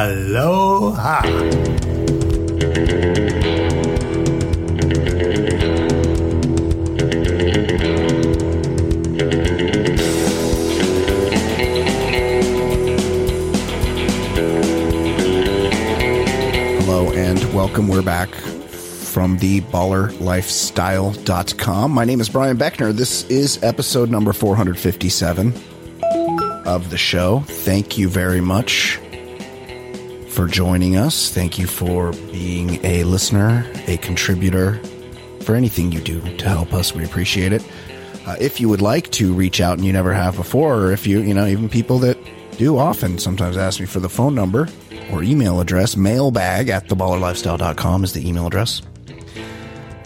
Aloha. Hello and welcome. We're back from the ballerlifestyle.com. My name is Brian Beckner. This is episode number 457 of the show. Thank you very much for joining us. Thank you for being a listener, a contributor, for anything you do to help us. We appreciate it. Uh, if you would like to reach out and you never have before, or if you, you know, even people that do often sometimes ask me for the phone number or email address, mailbag at theballerlifestyle.com is the email address.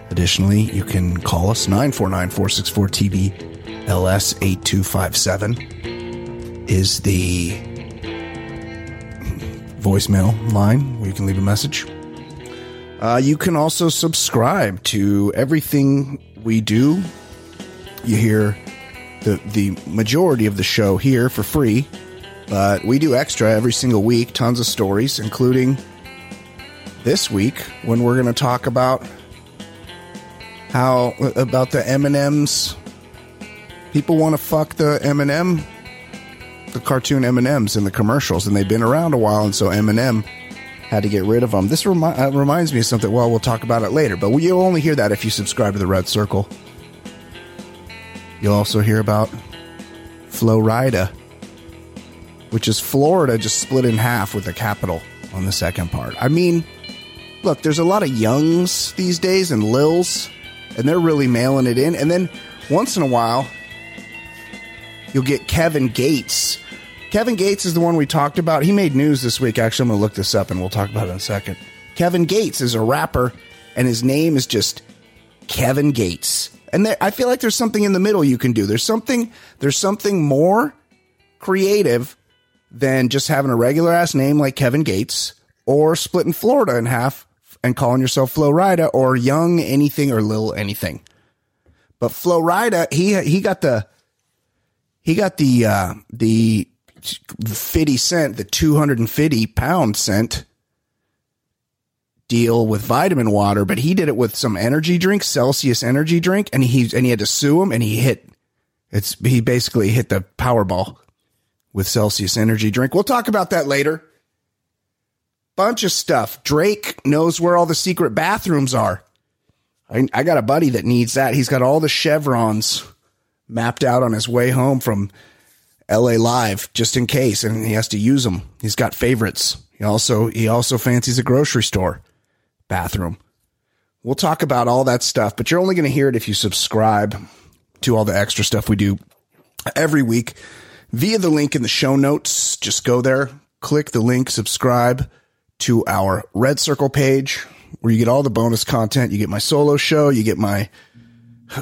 Additionally, you can call us 949 464 TBLS 8257 is the voicemail line where you can leave a message. Uh, you can also subscribe to everything we do. You hear the the majority of the show here for free, but we do extra every single week. Tons of stories, including this week when we're going to talk about how about the M and M's. People want to fuck the M and M, the cartoon M and M's in the commercials, and they've been around a while, and so M and M had to get rid of them. This remi- uh, reminds me of something. Well, we'll talk about it later, but you'll only hear that if you subscribe to the Red Circle. You'll also hear about Flo Rida, which is Florida just split in half with the capital on the second part. I mean, look, there's a lot of youngs these days and lils, and they're really mailing it in. And then once in a while, you'll get Kevin Gates. Kevin Gates is the one we talked about. He made news this week. Actually, I'm going to look this up and we'll talk about it in a second. Kevin Gates is a rapper, and his name is just Kevin Gates. And there, I feel like there's something in the middle you can do. There's something. There's something more creative than just having a regular ass name like Kevin Gates or splitting Florida in half and calling yourself Flo Rida or Young anything or Lil anything. But Flo Rida, he he got the he got the uh, the fifty cent, the two hundred and fifty pound cent deal with vitamin water, but he did it with some energy drink, Celsius energy drink, and he and he had to sue him, and he hit it's he basically hit the Powerball with Celsius energy drink. We'll talk about that later. Bunch of stuff. Drake knows where all the secret bathrooms are. I, I got a buddy that needs that. He's got all the chevrons mapped out on his way home from LA Live just in case, and he has to use them. He's got favorites. He also he also fancies a grocery store bathroom. We'll talk about all that stuff, but you're only going to hear it if you subscribe to all the extra stuff we do every week via the link in the show notes. Just go there, click the link, subscribe to our Red Circle page where you get all the bonus content. You get my solo show, you get my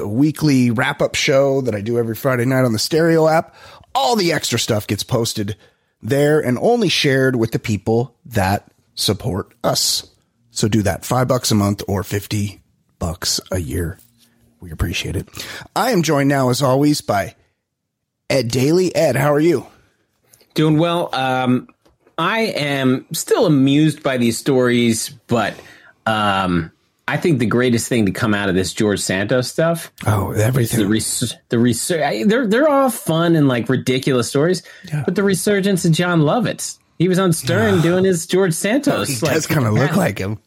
weekly wrap up show that I do every Friday night on the Stereo app. All the extra stuff gets posted there and only shared with the people that support us. So do that. Five bucks a month or 50 bucks a year. We appreciate it. I am joined now, as always, by Ed Daly. Ed, how are you? Doing well. Um, I am still amused by these stories, but um, I think the greatest thing to come out of this George Santos stuff. Oh, everything. The res- the research. They're they're all fun and like ridiculous stories, Yeah. but the resurgence of Jon Lovitz. He was on Stern doing his George Santos. he does kind of look like him.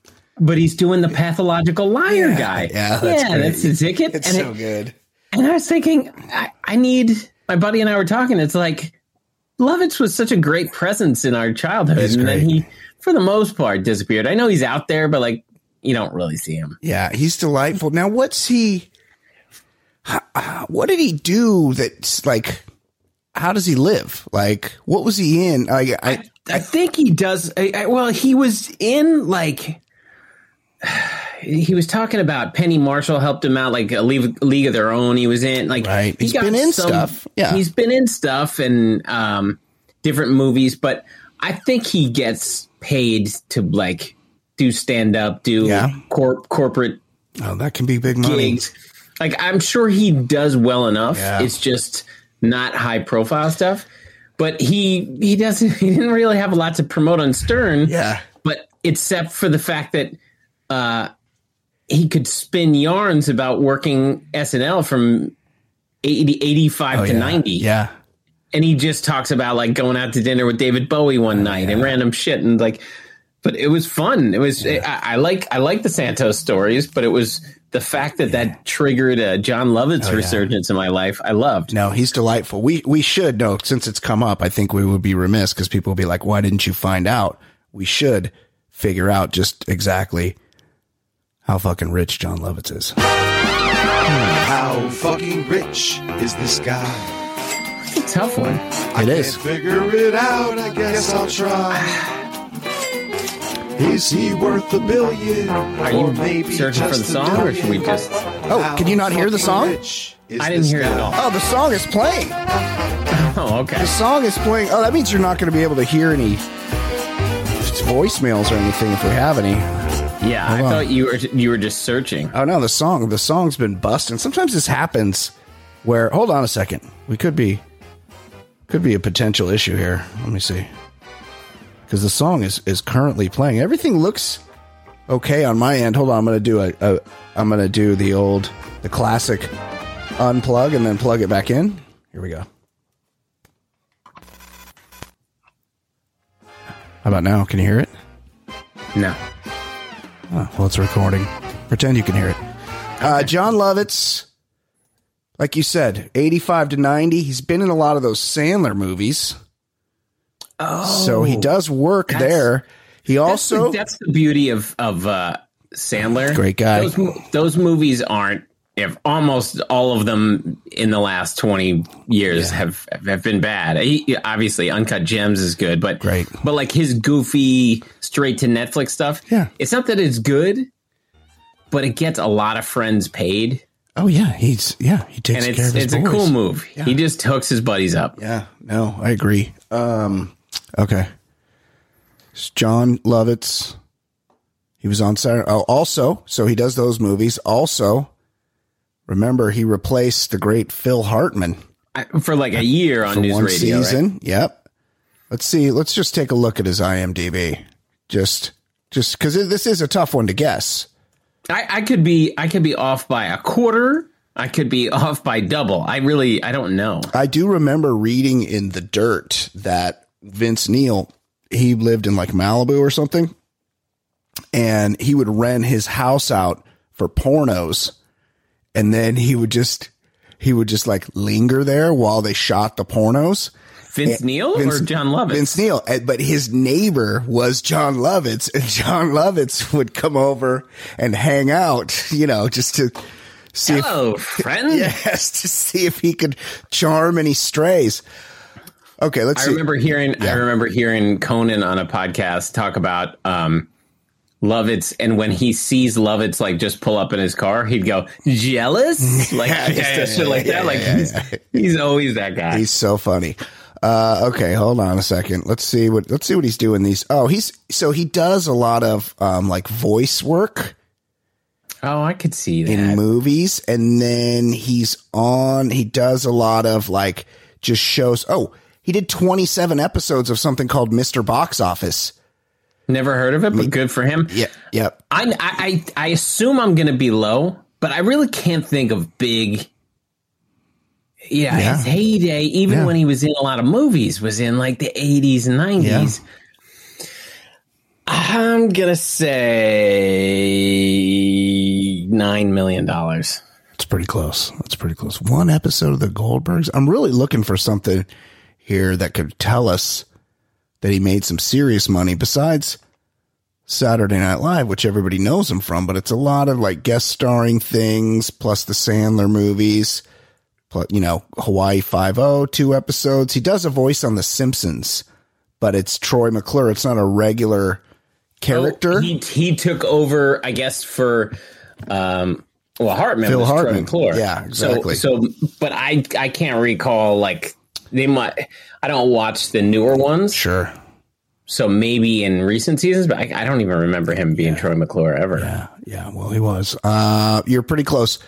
but he's doing the pathological liar Yeah, guy. yeah, that's yeah, great. that's the ticket. It's and so it- good. and I was thinking, I, I need my buddy and I were talking. It's like Lovitz was such a great presence in our childhood, and then he, for the most part, disappeared. I know he's out there, but like you don't really see him. Yeah, he's delightful. Now, what's he? What did he do? That's like, how does he live? Like, what was he in? Like, I, I think he does. I, I, well, he was in like. He was talking about Penny Marshall helped him out, like a league, league of their own. He was in, like, Right. he He's got been in stuff. Yeah. he's been in stuff and um, different movies, but I think he gets paid to like do stand up, do Yeah. corp corporate oh, that can be big money. gigs. Like I'm sure he does well enough. Yeah. It's just not high profile stuff. but he he doesn't he didn't really have a lot to promote on Stern. Yeah. But except for the fact that uh, he could spin yarns about working SNL from 80, 85 Oh, to yeah. 90. Yeah. And he just talks about like going out to dinner with David Bowie one night and random shit and like but it was fun. It was I, I like I like the Santos stories, but it was the fact that that triggered uh, Jon Lovitz Oh, yeah. resurgence in my life. I loved. No, he's delightful. We we should know since it's come up. I think we would be remiss because people will be like, "Why didn't you find out?" We should figure out just exactly how fucking rich Jon Lovitz is. How fucking rich is this guy? It's a tough one. It is. Can't figure it out, I guess I'll try. Is he worth a billion? Are you maybe searching for the song, or should we just? Oh, can you not hear the song? I didn't hear it at all. Oh, the song is playing. Oh, okay. The song is playing. Oh, that means you're not going to be able to hear any voicemails or anything if we have any. Yeah, I on. thought you were you were just searching. Oh no, the song the song's been busting. Sometimes this happens where hold on a second. We could be could be a potential issue here. Let me see. Cuz the song is is currently playing. Everything looks okay on my end. Hold on, I'm going to do a, a I'm to do the old the classic unplug and then plug it back in. Here we go. How about now? Can you hear it? No. Oh, well, it's recording. Pretend you can hear it. Uh, Jon Lovitz, like you said, 85 to 90. He's been in a lot of those Sandler movies. Oh. So he does work That's- there. He That's also. the, that's the beauty of of uh, Sandler. Great guy. Those, those movies aren't. If almost all of them in the last twenty years have have been bad. He, obviously, Uncut Gems is good, but Great. But like his goofy straight to Netflix stuff. Yeah. it's not that it's good, but it gets a lot of friends paid, oh, yeah. He's, yeah, he takes and care of it's his it's a cool move. He just hooks his buddies up. Yeah, no, I agree. Um, okay. It's Jon Lovitz. He was on Saturday. Oh, also, so he does those movies. Also, remember he replaced the great Phil Hartman for like a year on for news one radio. right? season. Yep. Let's see. Let's just take a look at his IMDb. Just, just because this is a tough one to guess. I, I could be I could be off by a quarter. I could be off by double. I really I don't know. I do remember reading in the dirt that Vince Neil he lived in like Malibu or something, and he would rent his house out for pornos, and then he would just he would just like linger there while they shot the pornos. Vince Neil Vince- or Jon Lovitz? Vince Neil, eh, but his neighbor was Jon Lovitz, and Jon Lovitz would come over and hang out, you know, just to see if friend. Yes, to see if he could charm any strays. Okay, let's I see. remember hearing I remember hearing Conan on a podcast talk about um Lovitz and when he sees Lovitz like just pull up in his car, he'd go, Jealous? Like Yeah, just yeah, shit yeah, like yeah, that. Like yeah, he's, yeah. he's always that guy. He's so funny. Uh, okay, hold on a second. Let's see what let's see what he's doing. These oh, he's so he does a lot of um like voice work oh, I could see that. in movies, and then he's on. He does a lot of like just shows. Oh, he did twenty seven episodes of something called Mister Box Office. Never heard of it, but good for him. Yeah, yep. I, I, I I assume I'm going to be low, but I really can't think of big. Yeah, Yeah. his heyday, even Yeah. when he was in a lot of movies, was in like the 80s and 90s. I'm going to say $9 million. It's pretty close. That's pretty close. One episode of the Goldbergs. I'm really looking for something here that could tell us that he made some serious money besides Saturday Night Live, which everybody knows him from, but it's a lot of like guest starring things plus the Sandler movies, plus, you know, Hawaii 5 two episodes. He does a voice on The Simpsons, but it's Troy McClure. It's not a regular character. Oh, He, he took over, I guess, for. Um, well, Hartman Phil was Troy McClure. Yeah, exactly. So, so, but I, I can't recall like they might. I don't watch the newer ones. sure. So maybe in recent seasons, but I, I don't even remember him being Troy McClure ever. Yeah, yeah. Well, he was. Uh, you're pretty close.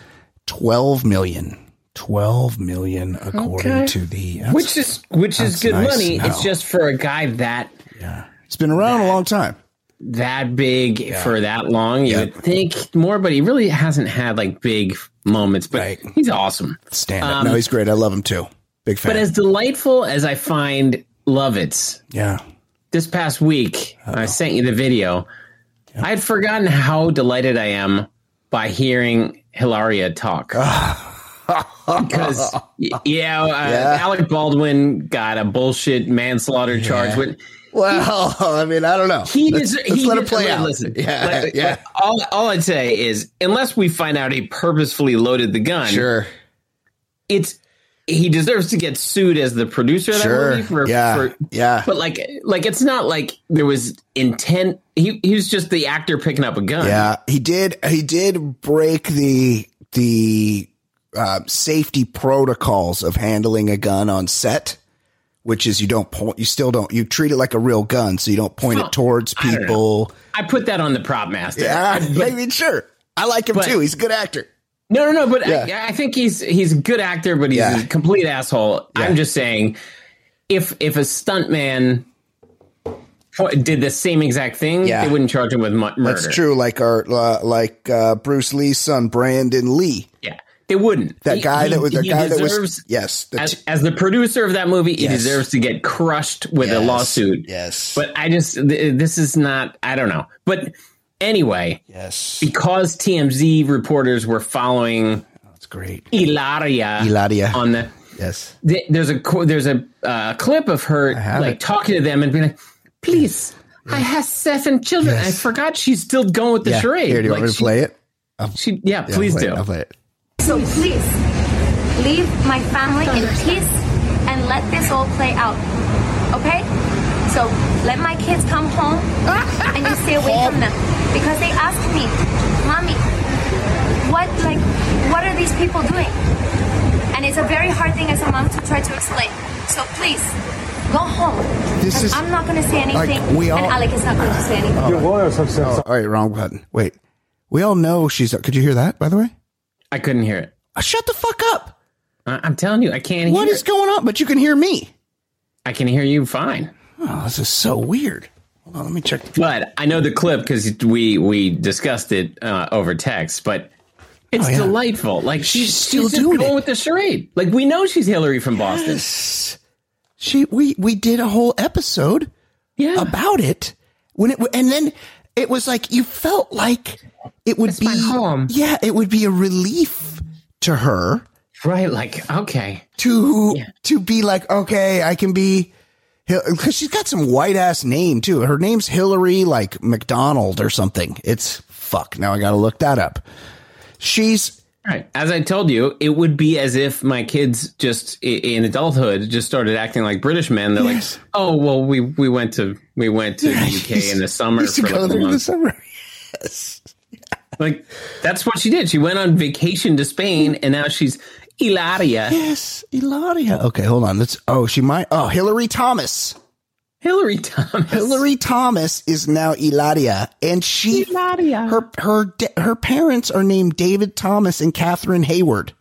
Twelve million. 12 million according Okay. to the which is which is good nice money. now. It's just for a guy that yeah it's been around a long time. that big for that long. You would think more, but he really hasn't had like big moments. But Right. he's awesome. Stand up. no, he's great. I love him too. Big fan. But as delightful as I find Lovitz, yeah. this past week, I sent you the video. I had forgotten how delighted I am by hearing Hilaria talk. because, yeah, uh, Alec Baldwin got a bullshit manslaughter charge. With, Well, I mean, I don't know. he let's, he let it play out. Listen, yeah, like, yeah. All, all I'd say is, unless we find out he purposefully loaded the gun, Sure. it's he deserves to get sued as the producer of that Sure. movie for, yeah. for yeah. But like, like it's not like there was intent. He he was just the actor picking up a gun. Yeah, he did. He did break the the uh, safety protocols of handling a gun on set, which is you don't point. You still don't. You treat it like a real gun, so you don't point Well, it towards I people. I put that on the prop master. Yeah, But- I mean, sure. I like him but- too. He's a good actor. No, no, no. But Yeah. I, I think he's he's a good actor, but he's Yeah. a complete asshole. Yeah. I'm just saying, if if a stuntman did the same exact thing, Yeah. they wouldn't charge him with mu- murder. That's true. Like our uh, like uh, Bruce Lee's son Brandon Lee, Yeah, they wouldn't. that He- guy he- that was the he guy that deserves- was yes, the As, as the producer of that movie, he deserves to get crushed with a lawsuit. Yes. But I just, th- this is not, I don't know. But anyway, yes, because TMZ reporters were following that's great. Ilaria, Ilaria. on the, Yes, th- there's a, there's a uh, clip of her like it. talking to them and being like, please, I have seven children. I forgot she's still going with the yeah. charade. Here, do you Like, want me to she- play it? She, yeah, Yeah, please I'll play do. it. I'll play it. So please, leave my family in peace and let this all play out. Okay? So let my kids come home and you stay away from them. Because they asked me, Mommy, what like what are these people doing? And it's a very hard thing as a mom to try to explain. So please, go home. This is- I'm not gonna say anything. we all- and Alec is not going to say anything. Your lawyers have said Oh, all right, wrong button. Wait. We all know she's. Could you hear that? By the way, I couldn't hear it. Uh, shut the fuck up. I- I'm telling you, I can't What hear is it. going on? But you can hear me. I can hear you fine. Oh, this is so weird. Hold on, let me check. But I know the clip because we we discussed it uh, over text. But it's Oh, yeah. delightful. Like she's, She's still she's doing going it. with the charade. Like we know she's Hillary from Boston. She we we did a whole episode Yeah, about it when it and then it was like you felt like it would be home. yeah it would be a relief to her right. Like okay, to to be like okay I can be because she's got some white ass name too her name's Hillary like McDonald or something it's fuck now I gotta look that up she's right. As I told you, it would be as if my kids just in adulthood just started acting like British men. They're Yes. like, oh well, we we went to we went to the UK in the summer to for go like a in the month. summer Like that's what she did. She went on vacation to Spain, and now she's Ilaria. yes Ilaria okay hold on let's oh she might oh Hillary Thomas Hillary Thomas. Hillary Thomas is now Ilaria, and she Ilaria. her her her parents are named David Thomas and Catherine Hayward.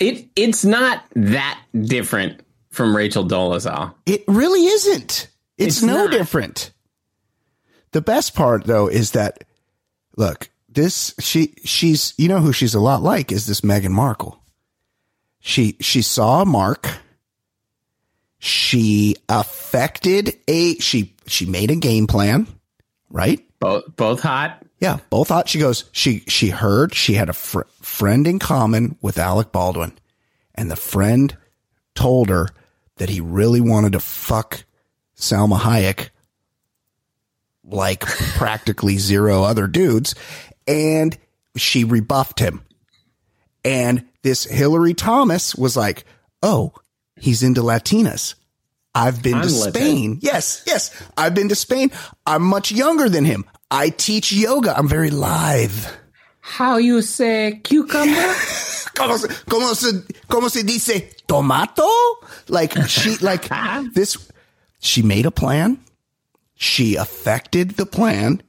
It it's not that different from Rachel Dolezal. It really isn't. It's, It's no not. different. The best part though is that look, this she she's you know who she's a lot like is this Meghan Markle. She she saw Mark. She affected a she she made a game plan, right? Both both hot. Yeah, both hot. she goes. She she heard she had a fr- friend in common with Alec Baldwin, and the friend told her that he really wanted to fuck Salma Hayek like practically zero other dudes, and she rebuffed him. And this Hillary Thomas was like, "Oh, he's into Latinas." I've been to Unlimited. Spain. Yes, yes. I've been to Spain. I'm much younger than him. I teach yoga. I'm very live. How you say cucumber? ¿Cómo se, cómo se, cómo se dice tomato? Like she, like this, she made a plan. She affected the plan.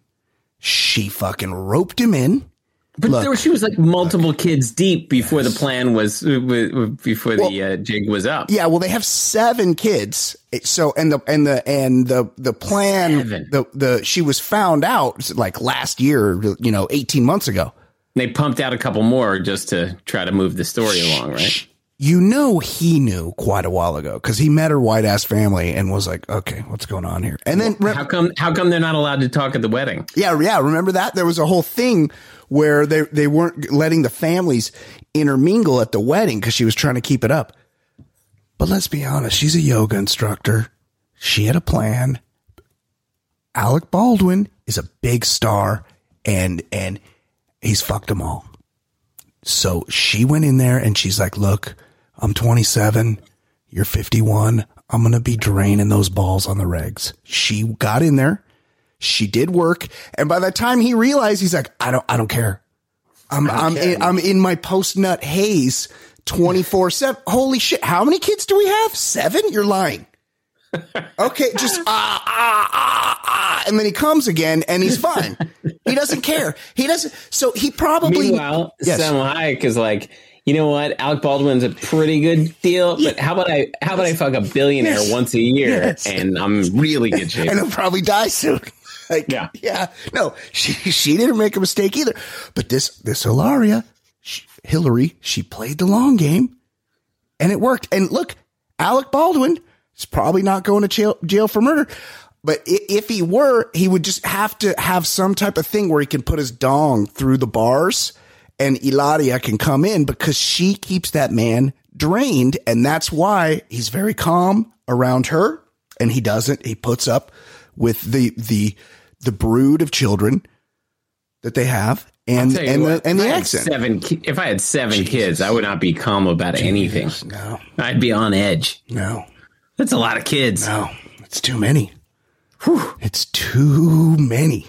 She fucking roped him in. But Look. there, she was like multiple kids deep before the plan was uh, before the uh, jig was up. Yeah, well, they have seven kids. So and the and the and the the plan Seven. the the she was found out like last year, you know, eighteen months ago. They pumped out a couple more just to try to move the story along, right? You know, he knew quite a while ago because he met her white ass family and was like, "Okay, what's going on here?" And then How come? How come they're not allowed to talk at the wedding? Yeah, yeah. Remember that? There was a whole thing where they they weren't letting the families intermingle at the wedding because she was trying to keep it up. But let's be honest, she's a yoga instructor. She had a plan. Alec Baldwin is a big star, and and he's fucked them all. So she went in there and she's like, "Look, I'm 27. You're 51. I'm gonna be draining those balls on the regs." She got in there. She did work, and by the time he realized, he's like, "I don't, I don't care. I'm, I'm, in, I'm in my post nut haze, 24 seven. Holy shit! How many kids do we have? Seven? You're lying. Okay, just ah ah ah ah, and then he comes again, and he's fine. he doesn't care. He doesn't. So he probably Meanwhile, Yes. Salma Hayek is like, you know what? Alec Baldwin's a pretty good deal, but how about I? How about I fuck a billionaire Yes. once a year, Yes. and I'm really good shape. and he'll probably die soon. like, Yeah. yeah, no, she she didn't make a mistake either. But this this Hilaria, she, Hillary, she played the long game, and it worked. And look, Alec Baldwin is probably not going to jail, jail for murder. But if he were, he would just have to have some type of thing where he can put his dong through the bars and Ilaria can come in because she keeps that man drained. And that's why he's very calm around her. And he doesn't, he puts up with the, the, the brood of children that they have and, and what, the, and the accent. Seven. If I had seven kids, I would not be calm about anything. No, I'd be on edge. no, That's a lot of kids. no, it's too many. Whew. It's too many.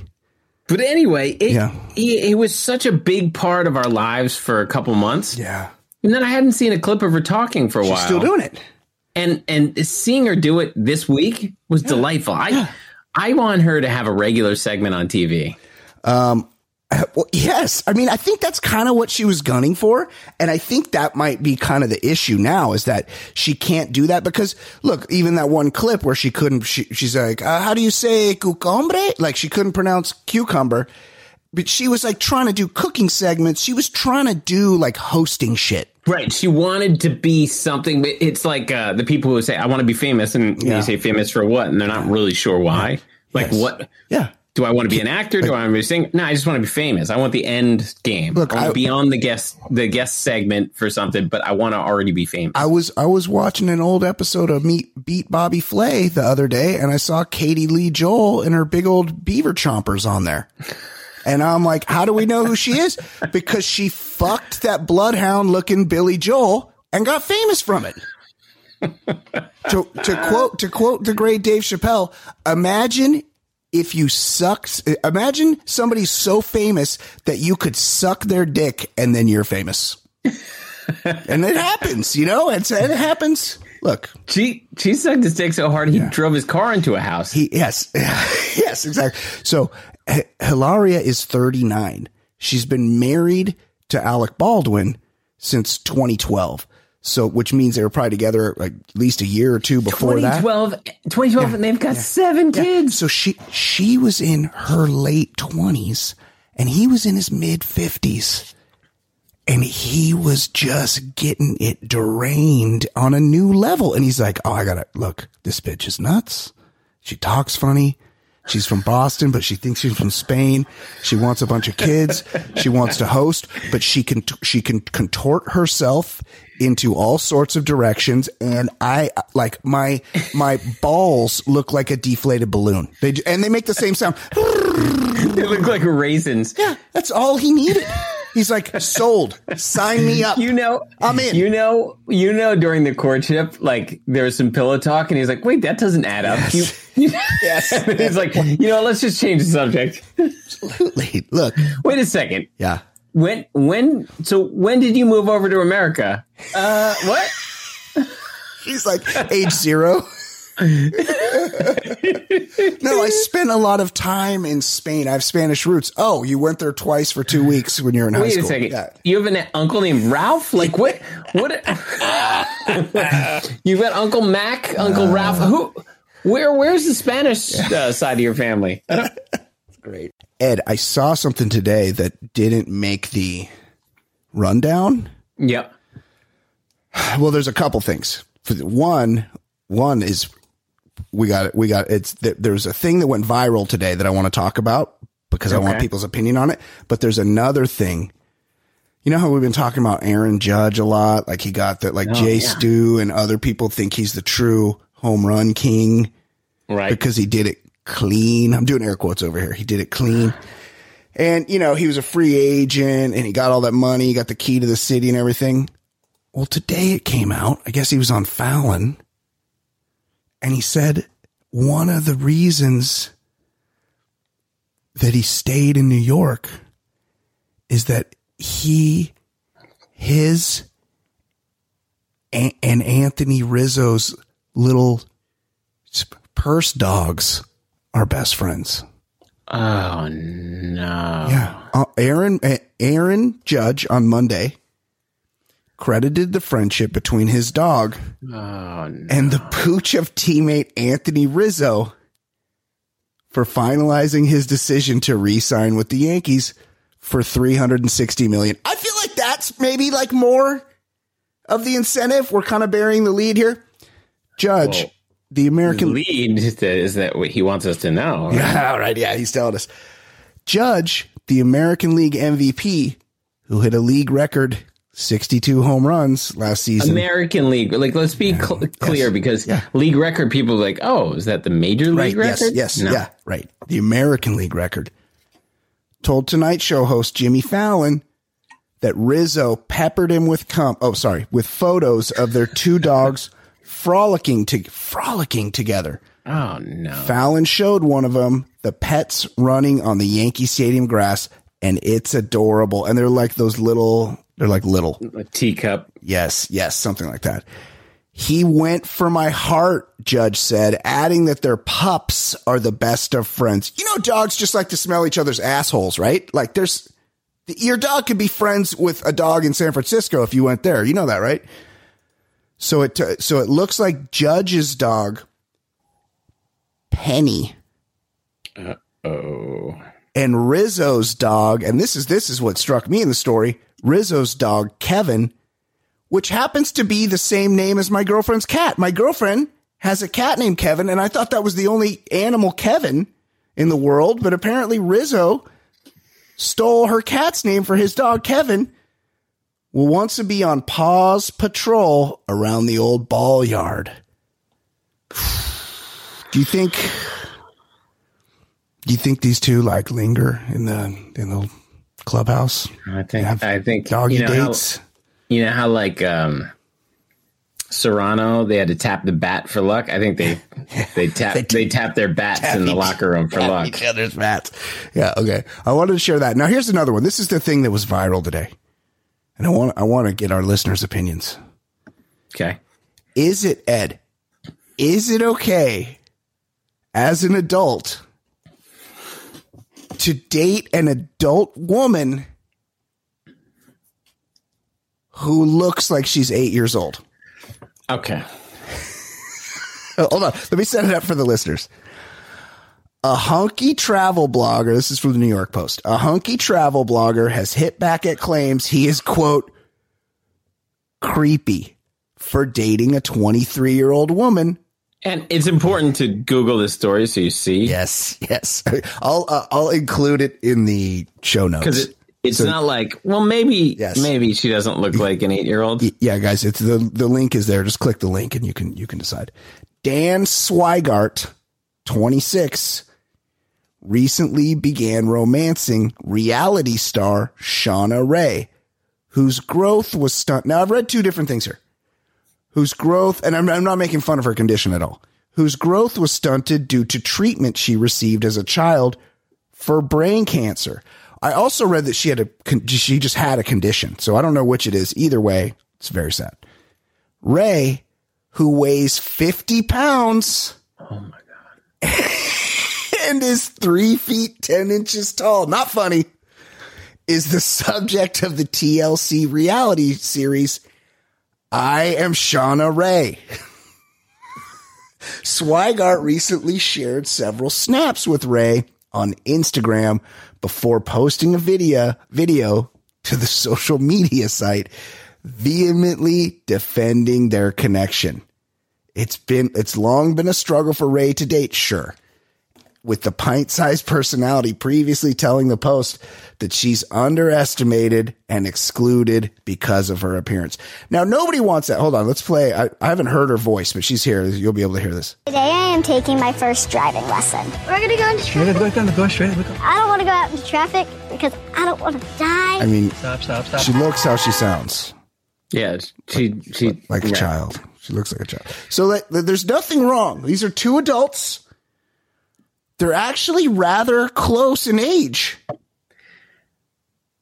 But anyway, it, Yeah. it, it was such a big part of our lives for a couple months, Yeah. and then I hadn't seen a clip of her talking for a while. She's still doing it. and and seeing her do it this week was delightful. I I want her to have a regular segment on TV. Well, yes. I mean, I think that's kind of what she was gunning for. And I think that might be kind of the issue now is that she can't do that because look, even that one clip where she couldn't, she, she's like, uh, how do you say cucumbre? Like she couldn't pronounce cucumber, but she was like trying to do cooking segments. She was trying to do like hosting shit. Right. She wanted to be something. but It's like uh, the people who say, I want to be famous. And Yeah. you say famous for what? And they're not really sure why. Like, Yes. what? Yeah. Do I want to be an actor? Do I want to be a singer? No, I just want to be famous. I want the end game. Look, I want I- to be on the guest the guest segment for something, but I want to already be famous. I was I was watching an old episode of Meet Beat Bobby Flay the other day, and I saw Katie Lee Joel and her big old beaver chompers on there. And I'm like, how do we know who she is? Because she fucked that bloodhound looking Billy Joel and got famous from it. to to quote to quote the great Dave Chappelle, imagine if you sucked imagine somebody so famous that you could suck their dick and then you're famous and it happens, you know. It's it happens. Look, She she sucked his dick so hard he drove his car into a house. he yes, yes, exactly. So H- Hilaria is thirty nine. She's been married to Alec Baldwin since 2012. So, which means they were probably together like at least a year or two before that. 2012, 2012 and they've got seven kids. So she she was in her late twenties and he was in his mid fifties. And he was just getting it drained on a new level. And he's like, Oh, I gotta look, this bitch is nuts. She talks funny. She's from Boston, but she thinks she's from Spain. She wants a bunch of kids. She wants to host, but she can, she can contort herself into all sorts of directions. And I like my, my balls look like a deflated balloon. They, and they make the same sound. They look like raisins. Yeah, that's all he needed. He's like, sold. Sign me up. You know, I'm in. You know, you know. During the courtship, like there was some pillow talk, and he's like, "Wait, that doesn't add up." You, you, Yes. he's like, "You know, let's just change the subject." Absolutely. Look. Wait a second. Yeah. When, when? So when did you move over to America? Uh, what? He's like age zero. no, I spent a lot of time in Spain. I have Spanish roots. Oh, you went there twice for two weeks when you're in high school. Wait a second. Yeah. You have an uncle named Ralph? Like what? What? You've got Uncle Mac, Uncle Ralph. Who? Where? Where's the Spanish uh, side of your family? Great. Ed, I saw something today that didn't make the rundown. Yep. Well, there's a couple things. One, one is we got it. we got it's there's a thing that went viral today that I want to talk about because I want people's opinion on it. But there's another thing. You know how we've been talking about Aaron Judge a lot, like he got that, like oh, Jay yeah. Stu and other people think he's the true home run king Right. because he did it clean. I'm doing air quotes over here. He did it clean. And, you know, he was a free agent and he got all that money, he got the key to the city and everything. Well, today it came out. I guess he was on Fallon. And he said one of the reasons that he stayed in New York is that he, his, and Anthony Rizzo's little purse dogs are best friends. oh no. Yeah. Uh, Aaron Aaron Judge on Monday credited the friendship between his dog Oh no. and the pooch of teammate Anthony Rizzo for finalizing his decision to re-sign with the Yankees for 360 million. I feel like that's maybe like more of the incentive. We're kind of bearing the lead here. Judge, Whoa. the American lead is that what he wants us to know? right? Yeah, all right. Yeah, he's telling us. Judge, the American League MVP, who hit a league record 62 home runs last season. American League. Like, let's be cl- clear because league record people are like, oh, is that the major league Yes. record? Yes. No. Yeah. Right. The American League record. Told Tonight Show host Jimmy Fallon that Rizzo peppered him with cum. Oh, sorry, with photos of their two dogs frolicking to frolicking together. Oh no. Fallon showed one of them, the pets running on the Yankee Stadium grass, and it's adorable. And they're like those little, they're like little. A teacup. Yes, yes, something like that. He went for my heart, Judge said, adding that their pups are the best of friends. You know, dogs just like to smell each other's assholes, right? Like there's, your dog could be friends with a dog in San Francisco if you went there. You know that, right? So it, uh, so it looks like Judge's dog, Penny, Oh. and Rizzo's dog, and this is this is what struck me in the story. Rizzo's dog, Kevin, which happens to be the same name as my girlfriend's cat. My girlfriend has a cat named Kevin, and I thought that was the only animal Kevin in the world, but apparently Rizzo stole her cat's name for his dog, Kevin. Will wants to be on paws patrol around the old ball yard. Do you think do you think these two like linger in the in the clubhouse? I think. I think. Doggy you know how- dates. you know how like um Serrano, they had to tap the bat for luck. I think they they tap they, tap their bats in the each- locker room for luck. Each other's bats. Yeah, okay. I wanted to share that. Now here's another one. This is the thing that was viral today. And I want I want to get our listeners' opinions. Okay. Is it Ed? Is it okay as an adult to date an adult woman who looks like she's 8 years old? Okay. Hold on. Let me set it up for the listeners. A hunky travel blogger, this is from the New York Post. A hunky travel blogger has hit back at claims he is, quote, creepy for dating a 23 year old woman. And it's important to Google this story so you see. Yes, yes. I'll, uh, I'll include it in the show notes. Because it, it's not like, well, maybe Yes. maybe she doesn't look like an eight year old. yeah, guys, it's the, the link is there. Just click the link and you can, you can decide. Dan Swygart, 26, recently began romancing reality star Shauna Rae, whose growth was stunt. Now I've read two different things here. Whose growth, and I'm, I'm not making fun of her condition at all, whose growth was stunted due to treatment she received as a child for brain cancer. I also read that she had a, she just had a condition. So I don't know which it is. Either way, it's very sad. Rae who weighs 50 pounds Oh my god. and is three feet 10 inches tall. Not funny. Is the subject of the TLC reality series. I am Shauna Rae. Swygart recently shared several snaps with Rae on Instagram before posting a video video to the social media site vehemently defending their connection. It's been it's long been a struggle for Ray to date, sure. With the pint-sized personality previously telling the post that she's underestimated and excluded because of her appearance. Now nobody wants that. Hold on, let's play. I, I haven't heard her voice, but she's here. You'll be able to hear this. Today I am taking my first driving lesson. We're gonna go into traffic. Go down, go straight. Look I don't want to go out into traffic because I don't want to die. I mean, Stop, stop, stop. she looks how she sounds. Yeah, she she like a yeah. child. She looks like a child. So like, there's nothing wrong. These are two adults. They're actually rather close in age,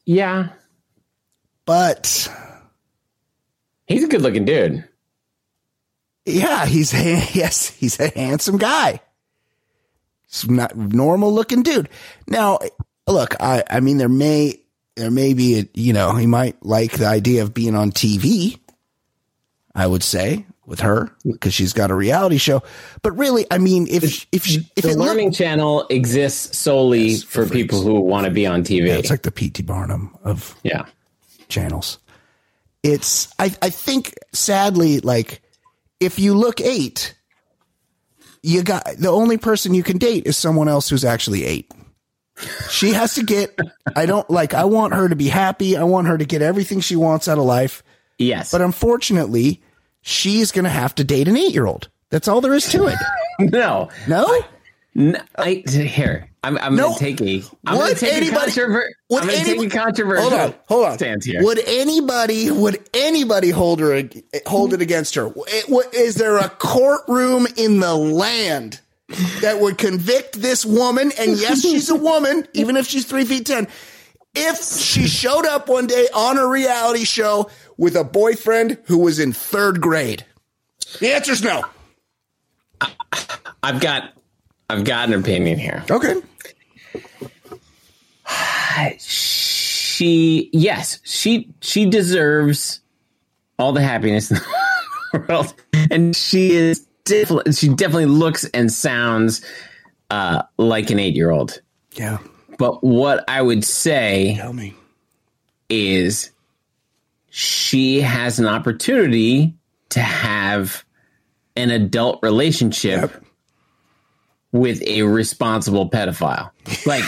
Yeah, but he's a good looking dude. yeah, he's a, yes, he's a handsome guy. He's not normal looking dude. Now, look, I I mean there may there may be a, you know, he might like the idea of being on TV. I would say with her because she's got a reality show. But really, I mean, if if she, if the it looked- Learning Channel exists solely for for people who want to be on TV. Yeah, it's like the P.T. Barnum of yeah. channels. It's I I think sadly like if you look eight, you got the only person you can date is someone else who's actually eight. She has to get I don't like I want her to be happy. I want her to get everything she wants out of life. Yes. But unfortunately, she's gonna have to date an eight year old. That's all there is to it. no. No? No, I, here, I'm, I'm No. going to take a. I'm going Would to take anybody- a controver- would I'm going to take a anybody- controversial Hold on, hold on. stance here. Would anybody, would anybody hold her, hold it against her? Is there a courtroom in the land that would convict this woman? And yes, she's a woman, even if she's three feet ten. If she showed up one day on a reality show with a boyfriend who was in third grade, the answer's no. I've got, I've got an opinion here. Okay. She, yes, she, she deserves all the happiness in the world, and she is definitely, she definitely looks and sounds uh, like an eight year old. Yeah. But what I would say Tell me. is she has an opportunity to have an adult relationship Yep. with a responsible pedophile. Like,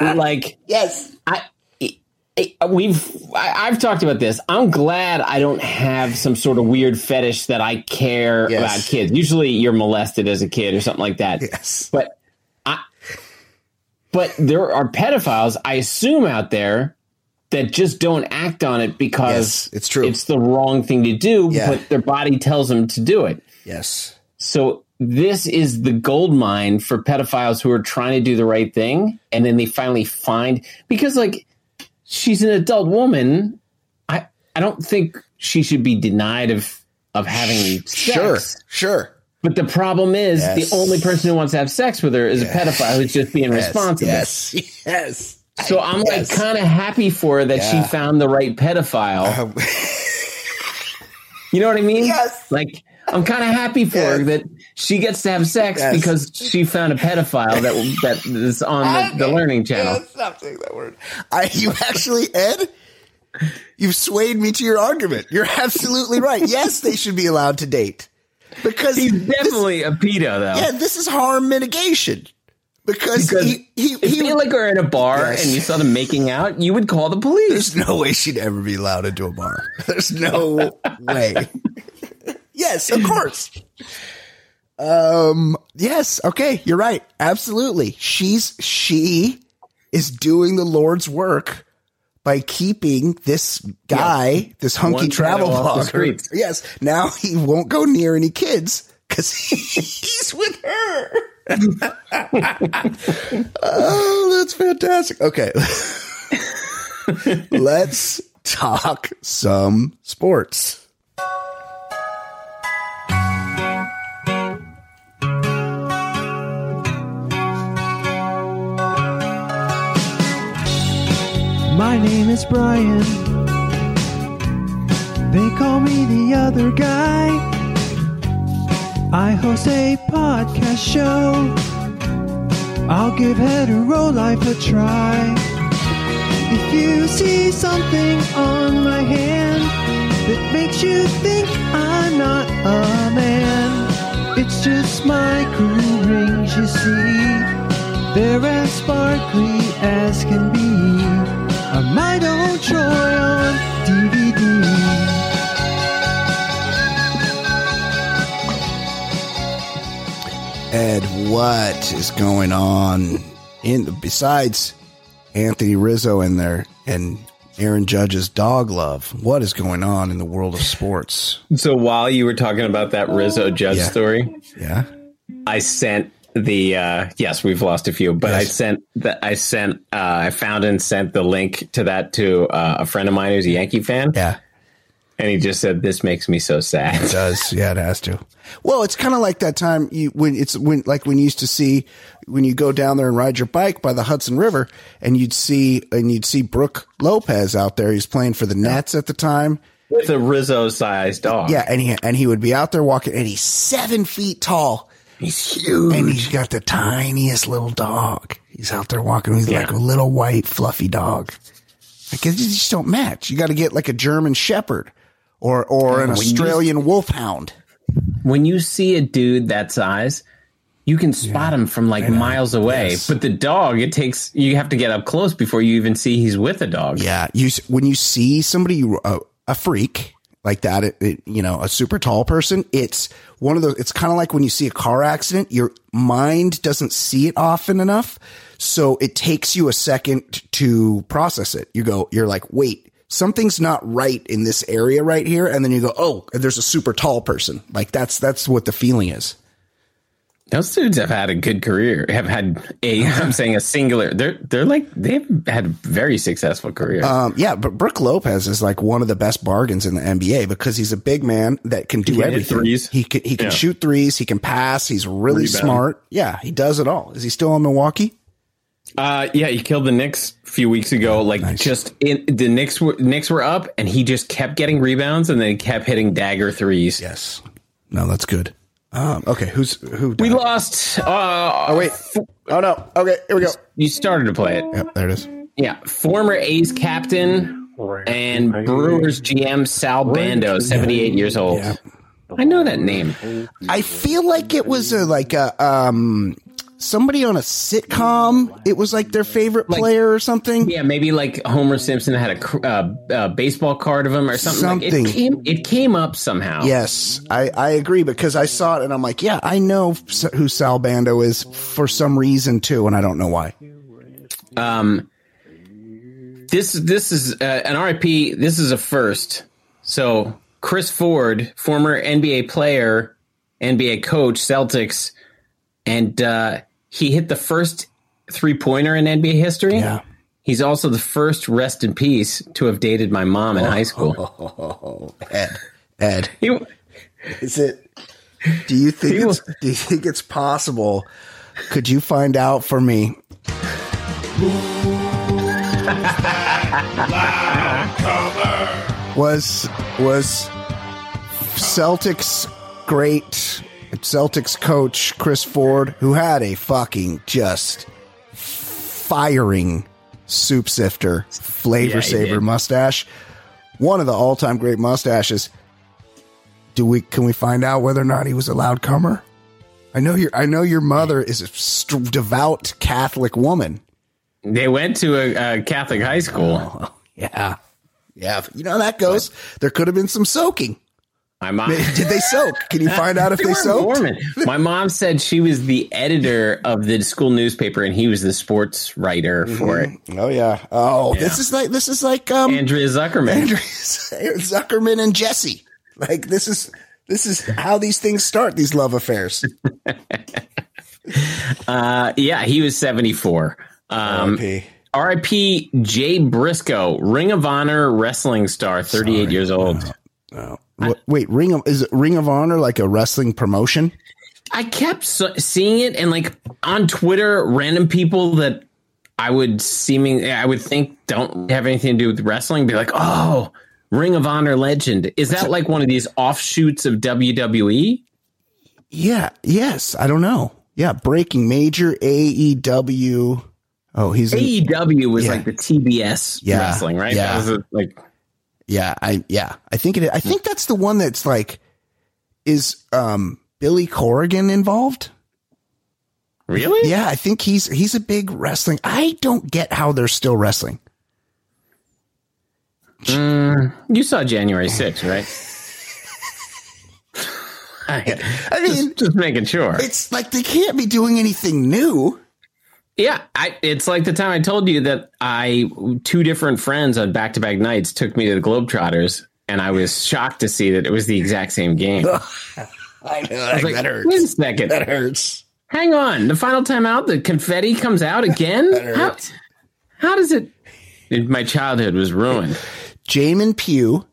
like Yes. I, I- Uh, we've I, I've talked about this. I'm glad I don't have some sort of weird fetish that I care Yes. about kids. Usually, you're molested as a kid or something like that. Yes. But I, but there are pedophiles, I assume, out there that just don't act on it because Yes, it's true. It's the wrong thing to do, Yeah. but their body tells them to do it. Yes. So this is the gold mine for pedophiles who are trying to do the right thing, and then they finally find because like she's an adult woman. I I don't think she should be denied of of having sex. Sure. Sure. But the problem is Yes. the only person who wants to have sex with her is a pedophile who's just being responsible. Yes. Yes. So I'm Yes. like kind of happy for her that Yeah. she found the right pedophile. Um, You know what I mean? Yes. Like I'm kind of happy for her that she gets to have sex Yes. because she found a pedophile that that is on the, the learning channel. Yeah, stop saying that word. I, you actually, Ed, you've swayed me to your argument. You're absolutely right. Yes, they should be allowed to date because He's this- definitely a pedo though. yeah, this is harm mitigation because, Because he he, if he you like are in a bar Yes. and you saw them making out, you would call the police. There's no way she'd ever be allowed into a bar. There's no way. Yes, of course. Um, yes, okay, you're right. Absolutely. She's she is doing the Lord's work by keeping this guy, this hunky One travel pedo off the blogger. Yes, now he won't go near any kids because he's with her. oh, that's fantastic. Okay. let's talk some sports. My name is Brian. They call me the other guy. I host a podcast show. I'll give hetero life a try. If you see something on my hand that makes you think I'm not a man, it's just my cool rings, you see. They're as sparkly as can be. Troy on DVD. Ed, what is going on in besides Anthony Rizzo in there and Aaron Judge's dog love? What is going on in the world of sports? So while you were talking about that Rizzo Judge Yeah. story, Yeah. I sent the uh yes, we've lost a few, but I sent the I sent uh I found and sent the link to that to uh, a friend of mine who's a Yankee fan, Yeah. and he just said this makes me so sad." It does. Yeah, it has to. Well, it's kind of like that time you when it's when like when you used to see when you go down there and ride your bike by the Hudson River and you'd see and you'd see Brook Lopez out there. He's playing for the Nets at the time. With a Rizzo sized dog. Yeah, and he and he would be out there walking, and he's seven feet tall, He's huge. and he's got the tiniest little dog. He's out there walking. He's like a little white fluffy dog. Like they just don't match. You got to get like a German Shepherd or or an When you- Australian Wolfhound. when you see a dude that size, you can spot him from like miles away. Yes. But the dog, it takes you have to get up close before you even see he's with a dog. Yeah, you when you see somebody uh, a freak like that, it, it, you know, a super tall person, it's one of those. It's kind of like when you see a car accident, your mind doesn't see it often enough, so it takes you a second to process it. You go, you're like, wait. Something's not right in this area right here, and then you go, "Oh, there's a super tall person." Like that's that's what the feeling is. Those dudes have had a good career. Have had a I'm saying a singular. They're they're like they've had a very successful career. Um, yeah, but Brook Lopez is like one of the best bargains in the NBA because he's a big man that can do can everything. threes. He can he can Yeah. shoot threes. He can pass. He's really Rebound. smart. Yeah, he does it all. Is he still in Milwaukee? Uh, yeah, he killed the Knicks a few weeks ago. Like just in the Knicks were Knicks were up, and he just kept getting rebounds, and then he kept hitting dagger threes. Yes. No, that's good. Um, okay, who's who? We lost. Uh, Oh wait. Oh no. Okay, here we go. you started to play it. Yep, there it is. Yeah, former A's captain and Brewers GM Sal Bando, seventy-eight years old. Yeah. I know that name. I feel like it was a, like a um somebody on a sitcom. It was like their favorite player or something. Yeah, maybe like Homer Simpson had a uh, uh, baseball card of him or something. Like Something. it came. It came up somehow. Yes, I, I agree because I saw it and I'm like, yeah, I know who Sal Bando is for some reason too, and I don't know why. Um, this this is uh, an RIP. This is a first. So Chris Ford, former NBA player, NBA coach, Celtics, and uh, he hit the first three pointer in NBA history. Yeah. He's also the first rest in peace to have dated my mom in high school. Oh, Ed, Ed, He, is it? Do you think He it's, do you think it's possible? Could you find out for me? Was was Celtics great Celtics coach Chris Ford, who had a fucking just firing soup sifter flavor Yeah, saver mustache, one of the all time great mustaches. Do we can we find out whether or not he was a loud comer? I know your I know your mother is a st- devout Catholic woman. they went to a, a Catholic high school. Oh, yeah, yeah. You know how that goes. There could have been some soaking. My mom. Did they soak? Can you find out if they, They soaked? My mom said she was the editor of the school newspaper, and he was the sports writer for it. Oh yeah. Oh, this is like this is like um Andrea Zuckerman. Andrew Zuckerman and Jesse. Like this is this is how these things start. These love affairs. Uh, yeah, he was seventy four. Um, R.I.P.. R.I.P. Jay Briscoe, Ring of Honor wrestling star, 38 years old. Wha- Wait, Ring of is it Ring of Honor like a wrestling promotion? I kept so- seeing it, and like on Twitter, random people that I would seeming I would think don't have anything to do with wrestling be like, "Oh, Ring of Honor legend." Is that like one of these offshoots of? WWE? Yeah. Yes. I don't know. Yeah. Breaking Major AEW. Oh, he's in, AEW was Yeah. like the TBS Yeah, wrestling, right? yeah. That was a, like yeah. I yeah. I think it. I think that's the one that's like is um Billy Corrigan involved. really? Yeah, I think he's he's a big wrestling. I don't get how they're still wrestling. You saw January 6th, right? I, I mean, just, just making sure. it's like they can't be doing anything new. Yeah, I, it's like the time I told you that I two different friends on back to back nights took me to the Globetrotters, and I was shocked to see that it was the exact same game. I know was like, that hurts. Wait a second. That hurts. Hang on. The final time out, the confetti comes out again. how, how does it? My childhood was ruined. Jamin Pugh,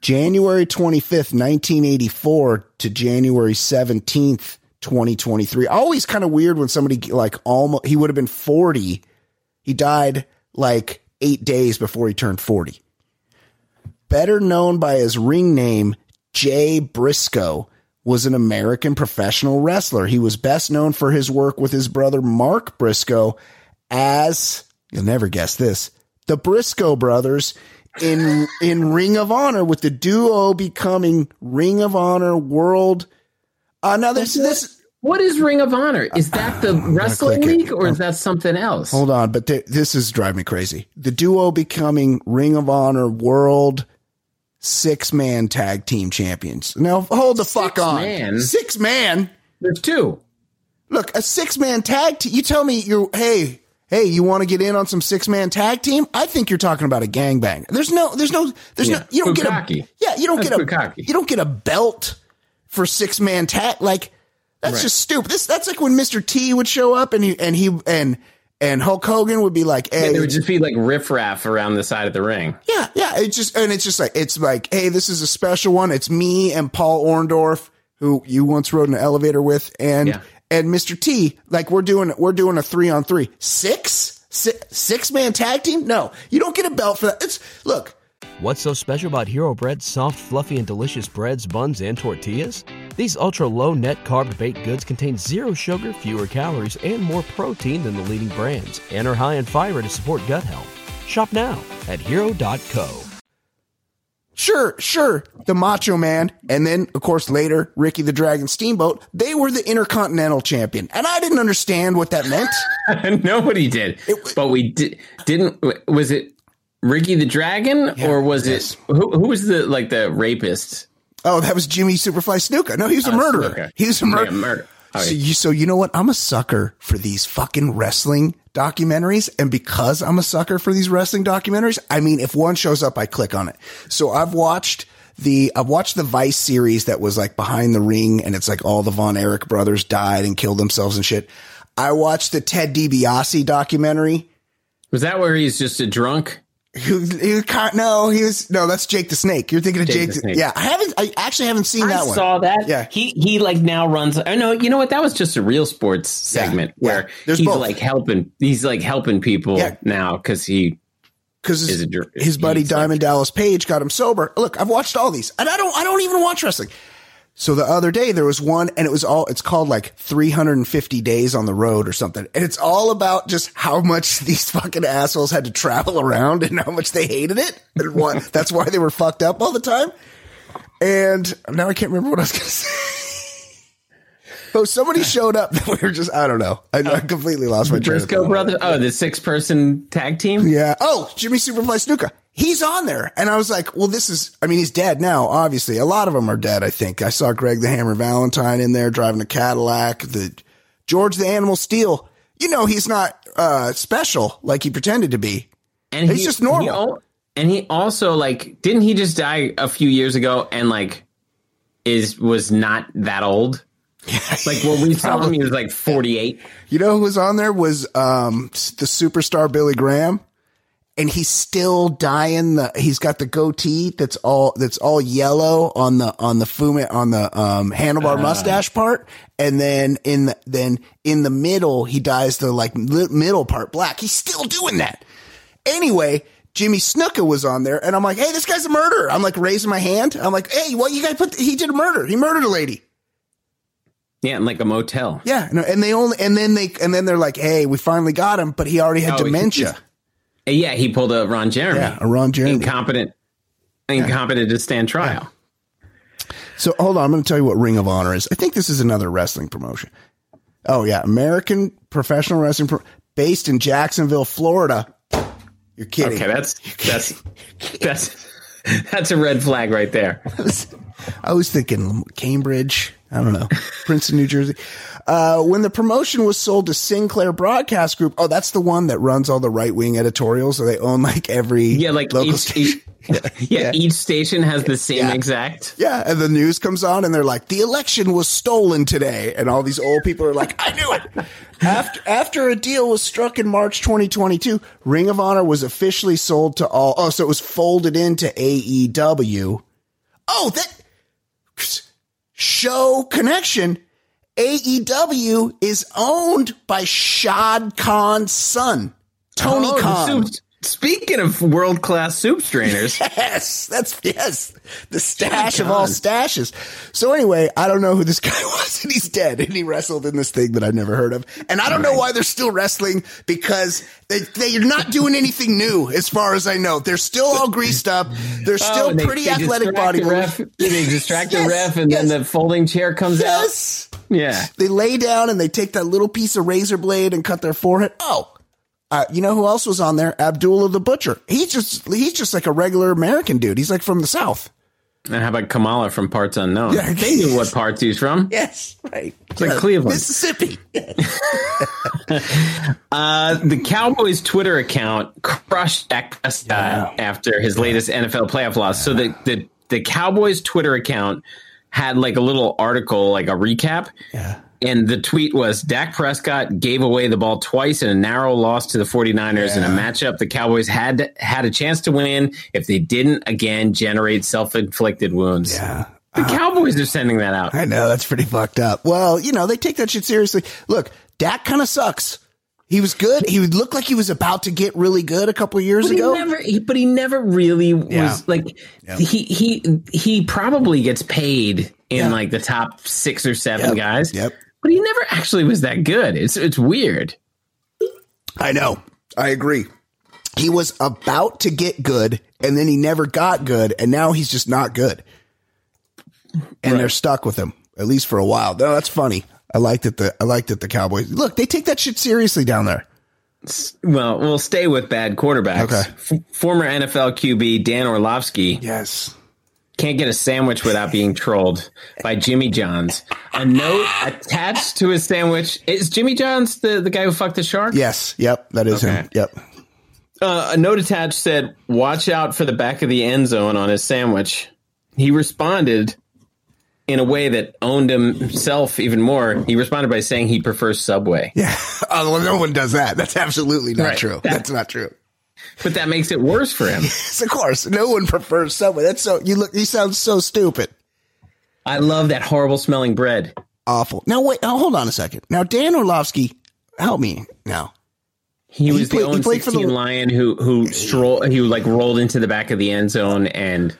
January 25th, 1984 to January 17th, 2023. Always kind of weird when somebody like almost, he would have been 40. He died like eight days before he turned 40. Better known by his ring name, Jay Briscoe, was an American professional wrestler. He was best known for his work with his brother Mark Briscoe as, you'll never guess this, the Briscoe brothers in in Ring of Honor with the duo becoming Ring of Honor World. Uh, now there's this. What is Ring of Honor? Is that the wrestling league or is that something else? Hold on, but th- this is driving me crazy. The duo becoming Ring of Honor World six man tag team champions. Now hold the fuck on. man? Six man. There's two. Look, a six man tag team. You tell me you're, hey, hey, you want to get in on some six man tag team? I think you're talking about a gangbang. There's no, there's no, there's Yeah, no, you don't get a, yeah, you don't That's get a, bukkake. you don't get a belt for six man tag. Like, that's Right. just stupid. This, that's like when Mr. T would show up and he, and he, and, and Hulk Hogan would be like, hey, There would just be like riffraff around the side of the ring. yeah, yeah. It's just and it's just like it's like, hey, this is a special one. It's me and Paul Orndorff, who you once rode in an elevator with, and Yeah. and Mr. T. Like we're doing we're doing a three on three, six six, six man tag team. No, you don't get a belt for that. It's look. What's so special about Hero Bread's soft, fluffy, and delicious breads, buns, and tortillas? These ultra low net carb baked goods contain zero sugar, fewer calories, and more protein than the leading brands, and are high in fiber to support gut health. Shop now at hero.co. Sure, sure, the Macho Man, and then of course later Ricky the Dragon Steamboat. They were the Intercontinental Champion, and I didn't understand what that meant. Nobody did, but we did, didn't. Was it Ricky the Dragon or was yes. it who, who was the like the rapist? Oh, that was Jimmy Superfly Snuka. No, he was a oh, murderer. Snuka. He was a Yeah, murderer. murder. All So you, so you know what? I'm a sucker for these fucking wrestling documentaries, and because I'm a sucker for these wrestling documentaries, I mean, if one shows up, I click on it. So I've watched the I've watched the Vice series that was like behind the ring, and it's like all the Von Erich brothers died and killed themselves and shit. I watched the Ted DiBiase documentary. Was that where he's just a drunk? He, was- he was kind no, he was no. That's Jake the Snake. You're thinking of Jake Jake. the the- Snake. Yeah, I haven't. I actually haven't seen that I one. saw that. Yeah. he he like now runs. Oh, I know. You know what? That was just a real sports segment yeah. where There's he's both. like helping. He's like helping people Yeah. now because he because his, his buddy he's like- Diamond Dallas Page got him sober. Look, I've watched all these, and I don't, I don't even watch wrestling. So the other day there was one, and it was all, it's called like 350 days on the road or something, and it's all about just how much these fucking assholes had to travel around and how much they hated it, and what that's why they were fucked up all the time. And now I can't remember what I was going to say. Oh, somebody showed up that we were just, I don't know. I, I completely lost my train of Briscoe brothers. Oh, the six person tag team. Yeah. Oh, Jimmy Superfly Snuka. He's on there. And I was like, well, this is, I mean, he's dead now, obviously. A lot of them are dead, I think. I saw Greg the Hammer Valentine in there driving a Cadillac. The George the Animal Steele. You know, he's not, uh, special like he pretended to be. and He's just normal. he al- and he also like didn't he just die a few years ago and like is was not that old. Like when we saw him, he was like 48. You know who was on there was um the superstar Billy Graham, and he's still dyeing the. He's got the goatee that's all that's all yellow on the on the fume on the um handlebar mustache part, and then in the then in the middle he dyes the like li- middle part black. He's still doing that. Anyway. Jimmy Snuka was on there, and I'm like, "Hey, this guy's a murderer." I'm like raising my hand. I'm like, "Hey, what you guys put? He did a murder. He murdered a lady." Yeah, in like a motel. Yeah, no, and they only and then they and then they're like, "Hey, we finally got him," but he already had Oh, dementia. Yeah, he pulled a Ron Jeremy. Yeah, a Ron Jeremy. Incompetent, incompetent to stand trial. So hold on, I'm going to tell you what Ring of Honor is. I think this is another wrestling promotion. Oh yeah, American Professional Wrestling, Pro- based in Jacksonville, Florida. You're kidding. Okay, that's that's that's that's a red flag right there. I was, I was thinking Cambridge. I don't know, Princeton, New Jersey. Uh, when the promotion was sold to Sinclair Broadcast Group, oh, that's the one that runs all the right wing editorials. So they own like every Yeah, like local each, station. each- yeah, each station has the same Yeah. exact. Yeah, and the news comes on, and they're like, "The election was stolen today," and all these old people are like, "I knew it." After after a deal was struck in March 2022, Ring of Honor was officially sold to all. Oh, so it was folded into AEW. Oh, that show connection. AEW is owned by Shad Khan's son, Tony Oh, Khan. Speaking of world class soup strainers, Yes, that's yes, the stash of all stashes. So anyway, I don't know who this guy was, and he's dead, and he wrestled in this thing that I've never heard of, and I don't know why they're still wrestling because they they're not doing anything new, as far as I know. They're still all greased up. They're oh, still Oh, and they- pretty they athletic distract the ref- bodybuilders. They distract Yes, the ref, and yes. then the folding chair comes Yes. out. Yeah, They lay down and they take that little piece of razor blade and cut their forehead. Oh, uh, you know who else was on there? Abdullah the Butcher. He's just he's just like a regular American dude. He's like from the South. and how about Kamala from Parts Unknown? Yeah. they knew what parts he's from. Yes, right. It's like Cleveland. Mississippi. Uh, the Cowboys Twitter account crushed Dak Prescott after his latest NFL playoff loss. So the, the the Cowboys Twitter account had like a little article, like a recap. Yeah. And the tweet was Dak Prescott gave away the ball twice in a narrow loss to the 49ers in a matchup the Cowboys had had a chance to win if they didn't again generate self-inflicted wounds. Yeah. The uh, Cowboys are sending that out. I know that's pretty fucked up. Well, you know, they take that shit seriously. Look, Dak kind of sucks. He was good. He would look like he was about to get really good a couple of years But he ago. never, he, but he never really Yeah. was like he he he probably gets paid in Yeah. like the top six or seven Yep. guys. Yep. But he never actually was that good. It's it's weird. I know. I agree. He was about to get good and then he never got good and now he's just not good. And they're stuck with him at least for a while. No, that's funny. I like that the I like that the Cowboys look. They take that shit seriously down there. Well, we'll stay with bad quarterbacks. Okay. F- former NFL QB Dan Orlovsky Yes. Can't get a sandwich without being trolled by Jimmy Johns. A note attached to his sandwich is Jimmy Johns the, the guy who fucked the shark. Yes. Yep. That is him. Yep. Uh, a note attached said, "Watch out for the back of the end zone on his sandwich." He responded in a way that owned himself even more. He responded by saying he prefers Subway, Yeah. Oh, well, no one does that. That's absolutely not Right. true. That- That's not true. But that makes it worse for him. Yes, of course. No one prefers Subway. That's so you look. You sound so stupid. I love that horrible smelling bread. Awful. Now wait. Now hold on a second. Now Dan Orlovsky, help me now. He was played- the only own played the- lion who who stroll he like rolled into the back of the end zone and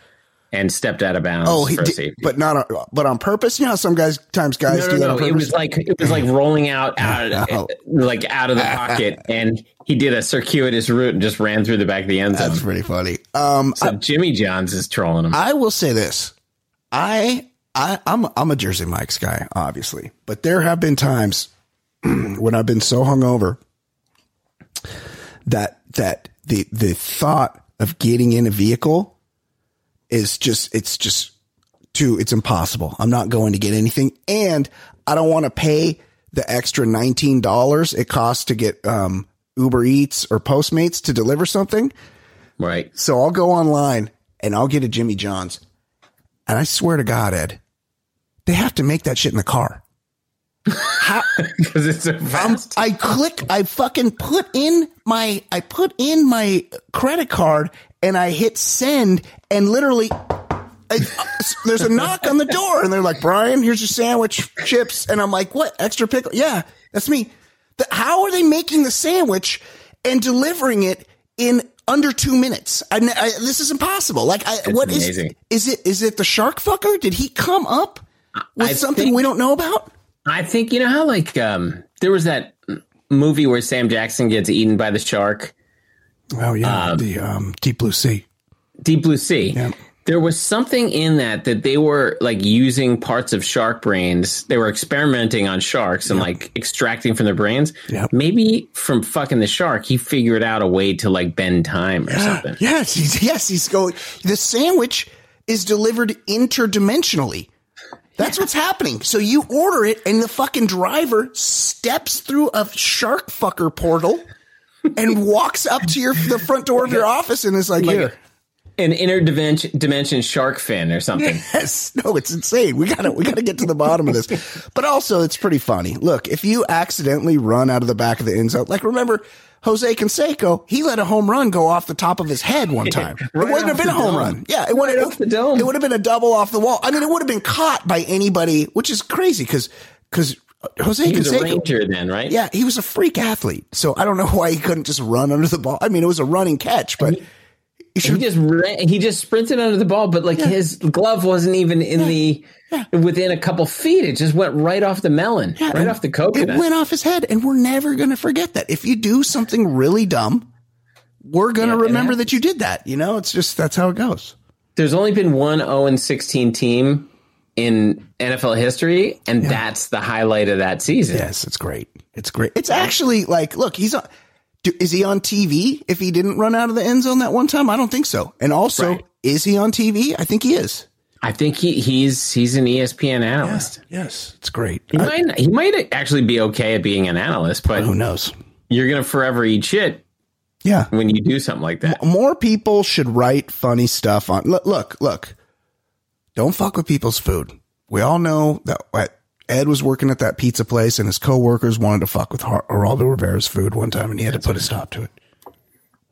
and stepped out of bounds Oh, he for did, but not on, but on purpose. You know some guys times guys no, do that no, on no. It was like it was like rolling out, out Oh. like out of the pocket, and he did a circuitous route and just ran through the back of the end zone. That's pretty funny. Um, So Jimmy Johns is trolling him. I will say this. I, I, I'm, I'm a Jersey Mike's guy, obviously, but there have been times when I've been so hungover that, that the, the thought of getting in a vehicle is just, it's just too, it's impossible. I'm not going to get anything. And I don't want to pay the extra $19 it costs to get, um, Uber Eats or Postmates to deliver something. right. So I'll go online and I'll get a Jimmy John's. And I swear to God, Ed, they have to make that shit in the car. Because it's so um, fast. I click, I fucking put in my, I put in my credit card and I hit send and literally I, there's a knock on the door and they're like, Brian, here's your sandwich, chips. And I'm like, what? Extra pickle? Yeah, that's me. The, how are they making the sandwich and delivering it in under two minutes? I, I, this is impossible. Like, I, what is, is it? Is it the shark fucker? Did he come up with I something think- we don't know about? I think you know how like um there was that movie where Sam Jackson gets eaten by the shark, Oh yeah, the um, deep blue sea. Deep Blue Sea. Yeah. There was something in that that they were like using parts of shark brains. They were experimenting on sharks and like extracting from their brains. Yep. Maybe from fucking the shark, he figured out a way to like bend time or something. Yes, he's yes, he's going. The sandwich is delivered interdimensionally. That's what's happening. So you order it, and the fucking driver steps through a shark fucker portal and walks up to your the front door of your office and is like, Like "Here." An interdimension dimension shark fin or something. Yes, no, it's insane. We gotta we gotta get to the bottom of this. But also, it's pretty funny. Look, if you accidentally run out of the back of the end zone, like remember Jose Canseco, he let a home run go off the top of his head one time. it wouldn't have been a home dome. run. Yeah, it would Right the dome. It would have been a double off the wall. I mean, it would have been caught by anybody, which is crazy because because uh, Jose He was a Canseco. ranger then, right? Yeah, he was a freak athlete. So I don't know why he couldn't just run under the ball. I mean, it was a running catch, but he He just ran, he just sprinted under the ball, but like his glove wasn't even in the within a couple feet. It just went right off the melon, Yeah, right and off the coconut. It went off his head, and we're never going to forget that. If you do something really dumb, we're going to Yeah, remember that you did that. You know, it's just that's how it goes. There's only been one 0 and 16 team in NFL history, and that's the highlight of that season. Yes, it's great. It's great. It's actually like, look, he's on. Do, is he on TV? If he didn't run out of the end zone that one time, I don't think so. And also, Right. is he on TV? I think he is. I think he he's he's an ESPN analyst. Yes, it's great. He I- might he might actually be okay at being an analyst, but who knows? you're gonna forever eat shit Yeah. when you do something like that. more people should write funny stuff on look look look don't fuck with people's food we all know that what ed was working at that pizza place and his coworkers wanted to fuck with geraldo rivera's food one time and he had to put a stop to it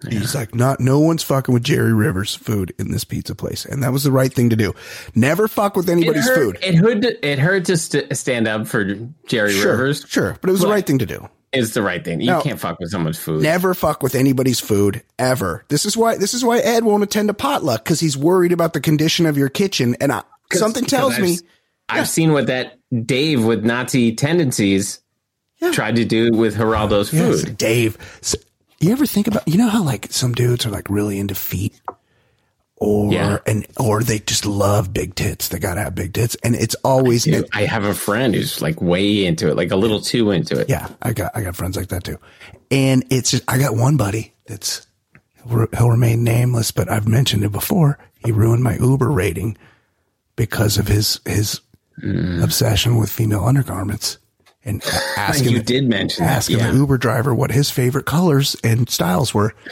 he's like not no one's fucking with jerry rivers food in this pizza place and that was the right thing to do never fuck with It anybody's hurt, food it hurt. To, it hurt to st- stand up for Jerry sure Rivers. sure but it was the right thing to do It's the right thing. You No. can't fuck with someone's food. Never fuck with anybody's food ever. This is why this is why Ed won't attend a potluck because he's worried about the condition of your kitchen. And I, something tells Because me, I've, seen what that Dave with Nazi tendencies tried to do with Geraldo's yes, food. Dave. So, you ever think about you know how like some dudes are like really into feet, or Yeah. and or they just love big tits. They gotta have big tits, and it's always Dude, I have a friend who's like way into it, like a little too into it. Yeah, I got I got friends like that too, and it's just I got one buddy that's he'll remain nameless, but I've mentioned it before. He ruined my Uber rating because of his his Mm. obsession with female undergarments and asking you did mention that, asking yeah. the Uber driver what his favorite colors and styles were.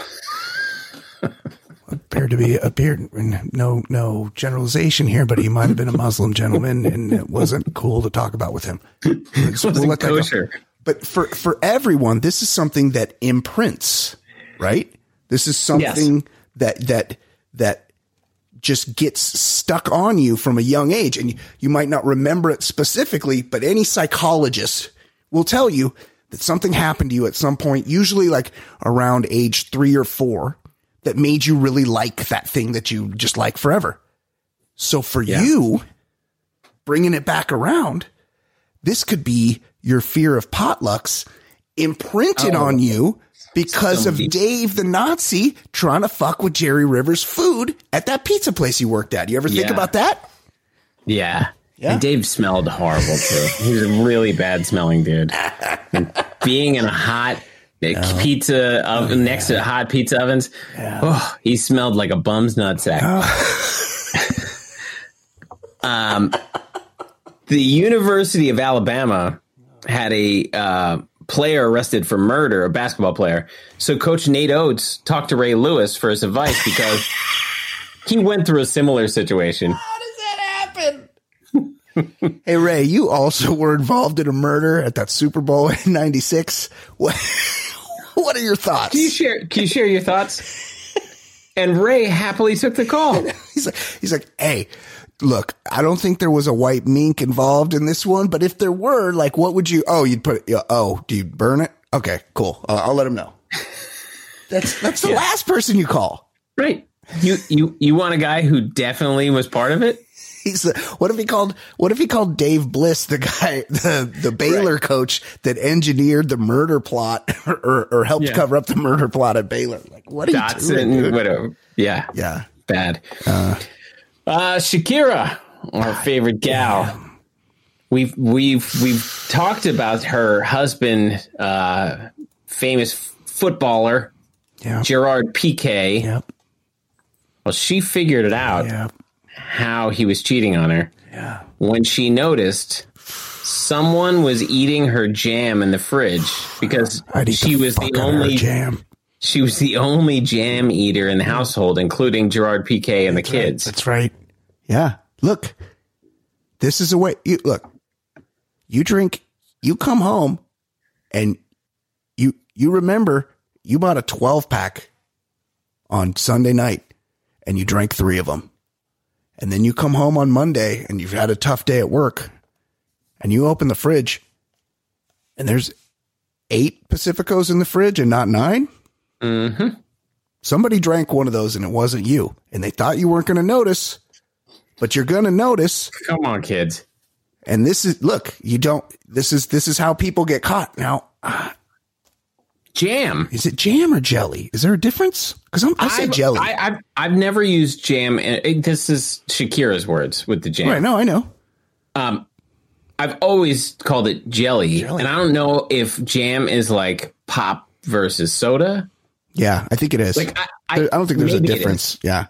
appeared to be appeared no no generalization here, but he might have been a Muslim gentleman, and it wasn't cool to talk about with him. So Wasn't let that go. kosher. But for for everyone, this is something that imprints, right? This is something that that that just gets stuck on you from a young age, and you, might not remember it specifically, but any psychologist will tell you that something happened to you at some point, usually like around age three or four, that made you really like that thing that you just like forever. So for you, bringing it back around, this could be your fear of potlucks imprinted oh. on you because of Somebody- Dave the Nazi trying to fuck with Jerry Rivers' food at that pizza place you worked at. You ever think Yeah. about that? Yeah. Yeah. And Dave smelled horrible too. He was a really bad smelling dude. And being in a hot uh, pizza oven next to hot pizza ovens, oh, he smelled like a bum's nutsack. um, the University of Alabama had a uh, player arrested for murder, a basketball player. So Coach Nate Oats talked to Ray Lewis for his advice because he went through a similar situation. How does that happen? hey Ray, you also were involved in a murder at that Super Bowl in '96. What? What are your thoughts? Can you share? Can you share your thoughts? And Ray happily took the call. He's like, he's like, hey, look, I don't think there was a white mink involved in this one, but if there were, like, what would you? Oh, you'd put it. Oh, do you burn it? Okay, cool. Uh, I'll let him know. That's that's the last person you call. Right. You you you want a guy who definitely was part of it? He's the, what if he called what if he called Dave Bliss the guy the the Baylor coach that engineered the murder plot or or helped Yeah. cover up the murder plot at Baylor? Like what are you doing? Dotson, dude? whatever. Yeah. Yeah. Bad. Uh, Shakira, our favorite gal. We've we've we've talked about her husband, uh, famous footballer Yeah. Gerard Piqué. Yep. Well, she figured it out Yep. how he was cheating on her Yeah. when she noticed someone was eating her jam in the fridge because she the was the out of her only jam. She was the only jam eater in the household, including Gerard Piqué and the kids. That's right. Yeah. Look, this is a way. You look. You drink. You come home, and you you remember you bought a twelve pack on Sunday night, and you drank three of them, and then you come home on Monday, and you've had a tough day at work, and you open the fridge, and there's eight Pacificos in the fridge and not 9 Mm-hmm. somebody drank one of those and it wasn't you and they thought you weren't going to notice but you're going to notice Come on, kids. and this is look you don't this is this is how people get caught now Jam. is it jam or jelly is there a difference because i say I've- jelly I, I've I've never used jam. And it- this is Shakira's words with the jam. right no i know Um, I've always called it jelly, Jelly. and I don't know if jam is like pop versus soda. Yeah i think it is Like I, I, I don't think there's a maybe it is. difference yeah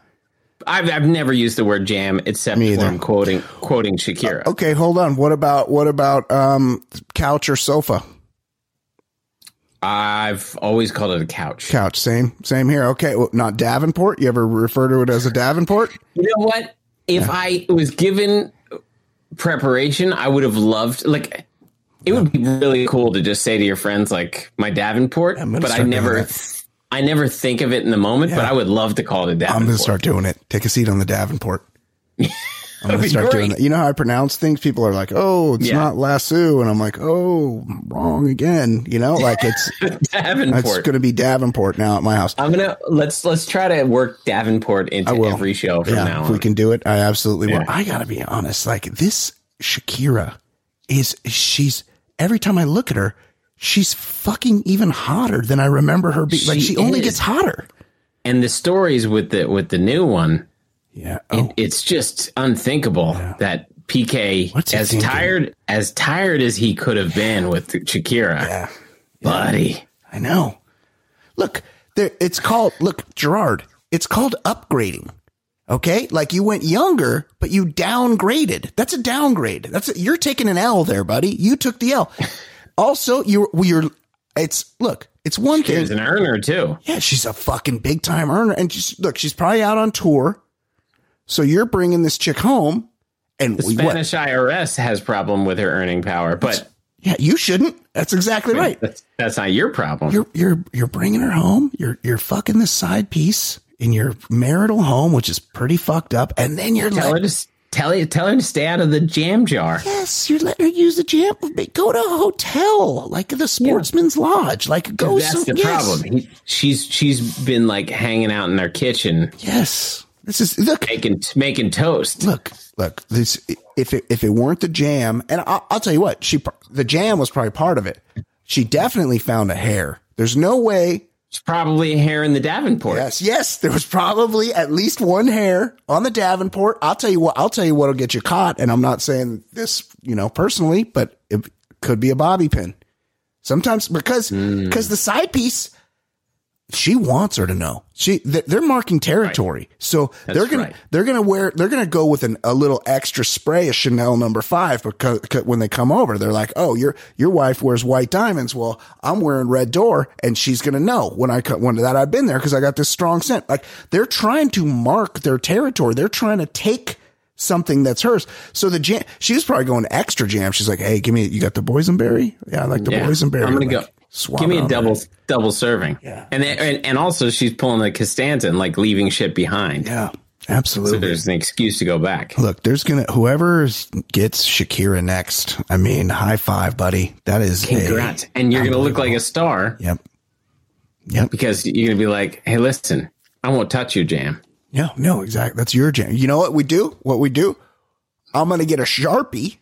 I've I've never used the word jam except when. I'm quoting quoting Shakira. okay hold on what about what about um couch or sofa I've always called it a couch. couch same same here okay well, not davenport you ever refer to it as a davenport You know what? If I was given preparation, I would have loved like it would be really cool to just say to your friends like my Davenport, but I never. I never think of it in the moment, but I would love to call it Davenport. I'm gonna start doing it take a seat on the davenport I'm gonna be start doing great. that. You know how I pronounce things? People are like, "Oh, it's Yeah. not lasso," and I'm like, "Oh, wrong again." You know, like it's Davenport. it's going to be Davenport now at my house. I'm gonna let's let's try to work Davenport into every show from yeah, now if on. we can do it, I absolutely will. I got to be honest. Like this Shakira is she's every time I look at her, she's fucking even hotter than I remember her being. Like She only is. gets hotter. and the stories with the with the new one, Yeah. Oh, it's just unthinkable that PK What's as tired as tired as he could have been with Shakira, yeah. buddy. I know. Look, there, it's called, look, Gerard, it's called upgrading. Okay. Like you went younger, but you downgraded. That's a downgrade. That's a, you're taking an L there, buddy. You took the L. Also, you're, you're, it's, look, it's one thing. She's an earner too. Yeah, she's a fucking big time earner. And just look, she's probably out on tour. So you're bringing this chick home and The we, what? Spanish IRS has problem with her earning power, but Yeah, you shouldn't. That's exactly right. that's that's not your problem. you're you're you're bringing her home. You're you're fucking this side piece in your marital home, which is pretty fucked up, and then you're tell her to tell her tell her to stay out of the jam jar. yes, you're letting her use the jam. Go to a hotel, like the Sportsman's Lodge, like go. That's some, the yes, problem. He, she's she's been like hanging out in their kitchen Yes, this is look. making making toast. look, look. This if it if it weren't the jam, and I'll, I'll tell you what, she the jam was probably part of it. She definitely found a hair. There's no way. It's probably a hair in the Davenport. Yes, yes. There was probably at least one hair on the Davenport. I'll tell you what. I'll tell you what'll get you caught. And I'm not saying this, you know, personally, but it could be a bobby pin. Sometimes because hmm. because the side piece, she wants her to know. She th- they're marking territory, so they're gonna right. they're gonna wear they're gonna go with an, a little extra spray of Chanel number five because, 'cause when they come over, they're like, oh, your your wife wears white diamonds. Well, I'm wearing red door, and she's gonna know when I cut when that I've been there because I got this strong scent. Like they're trying to mark their territory. They're trying to take something that's hers. So the jam, she was probably going extra jam. She's like, "Hey, give me, you got the boysenberry? Yeah, I like the Yeah. boysenberry. I'm gonna Like, go. Swab Give me a double there. double serving. Yeah. And then and, and also she's pulling the Costanza and like leaving shit behind. Yeah, Absolutely. So absolutely. there's an excuse to go back. Look, there's gonna whoever gets Shakira next. I mean, high five, buddy. That is a- Congrats. And you're gonna look like a star Yep. Yep. because you're gonna be like, hey, listen, I won't touch your jam. Yeah. No, exactly. That's your jam. You know what we do? What we do? I'm gonna get a sharpie,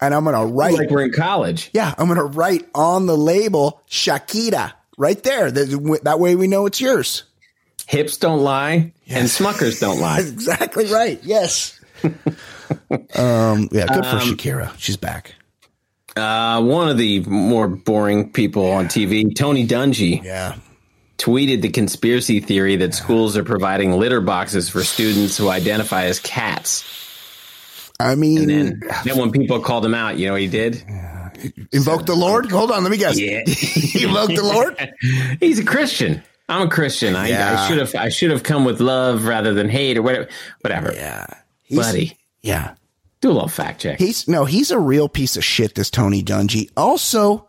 and I'm gonna write. Like we're in college. yeah, I'm gonna write on the label Shakira right there. That, that way we know it's yours. Hips don't lie and Smuckers don't lie. That's exactly right. Yes. um. Yeah. Good for Shakira. She's back. Uh, one of the more boring people on TV, Tony Dungy, Yeah. tweeted the conspiracy theory that schools are providing litter boxes for students who identify as cats. I mean, And then when people called him out, you know what he did? invoke the Lord. Hold on. Let me guess. Yeah. invoke the Lord. He's a Christian. I'm a Christian. I, Yeah. I should have I should have come with love rather than hate or whatever. Whatever, Yeah. He's- buddy. Yeah. Do a little fact check. He's no, he's a real piece of shit. This Tony Dungy. Also,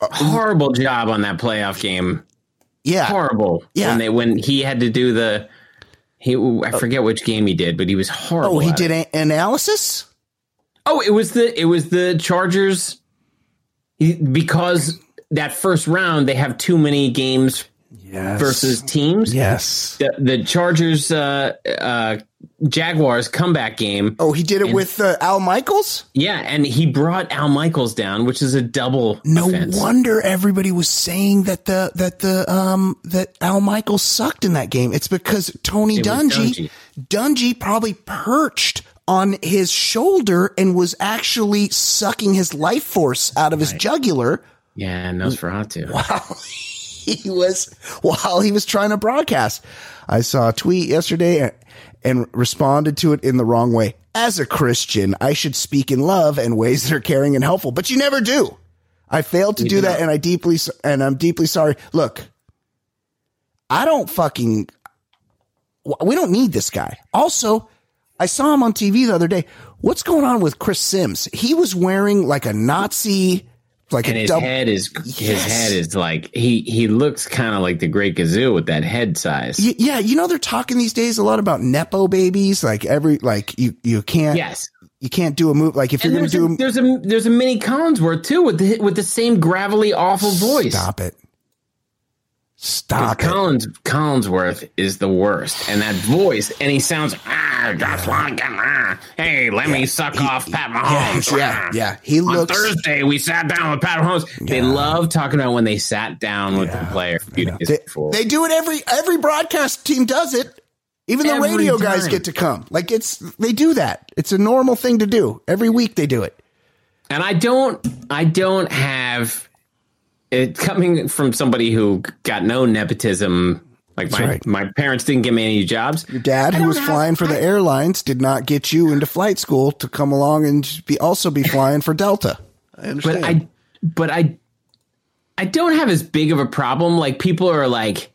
uh, Horrible job on that playoff game. yeah, Horrible. Yeah. When they when he had to do the he I oh. forget which game he did, but he was horrible. Oh, he did a- analysis. Oh, it was the it was the Chargers he- because that first round they have too many games Yes. versus teams. Yes. The, the Chargers uh, uh, Jaguars comeback game. Oh, he did it with uh, Al Michaels. Yeah, and he brought Al Michaels down, which is a double No offense. wonder everybody was saying that the that the um that Al Michaels sucked in that game. It's because Tony It was Dungy Dungy probably perched on his shoulder and was actually sucking his life force out of his jugular Yeah, and Nosferatu. while he was while he was trying to broadcast. I saw a tweet yesterday and responded to it in the wrong way. As a Christian, I should speak in love and ways that are caring and helpful, but you never do. I failed to You do do that and I deeply and I'm deeply sorry. Look, I don't fucking we don't need this guy. Also, I saw him on TV the other day. What's going on with Chris Simms? He was wearing like a Nazi like And his double head is his head is like he he looks kind of like the Great Gazoo with that head size. Y- yeah, you know they're talking these days a lot about nepo babies. Like every like you you can't Yes. you can't do a move like if And you're gonna there's do a, a, there's a there's a mini Collinsworth too with the with the same gravelly awful voice. stop it, stop it. Collins Collinsworth is the worst, and that voice, and he sounds ah, just like ah, hey, let me suck off Pat Mahomes. yeah, yeah. He On looks Thursday, we sat down with Pat Mahomes. They love talking about when they sat down with the player a few days they, before. they do it every every broadcast team does it. Even the Every radio guys get to come. Like it's they do that. It's a normal thing to do. Every week they do it. and I don't, I don't have it coming from somebody who got no nepotism. Like my, right. my parents didn't give me any jobs. Your dad, who was have- flying for the airlines, did not get you into flight school to come along and be also be flying for Delta. I understand. but I, but I, I don't have as big of a problem. Like people are like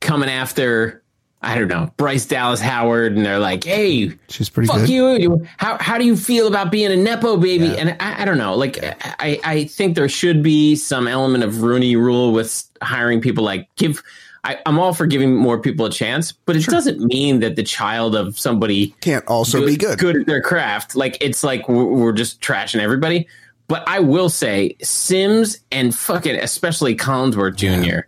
coming after, I don't know, Bryce Dallas Howard, and they're like, "Hey, She's pretty fuck good. you! How how do you feel about being a nepo baby?" And I, I don't know. Like I, I think there should be some element of Rooney Rule with hiring people. Like give. I, I'm all for giving more people a chance, but it doesn't mean that the child of somebody Can't also be good. good at their craft. Like it's like we're, we're just trashing everybody. But I will say Simms and fucking especially Collinsworth Jr.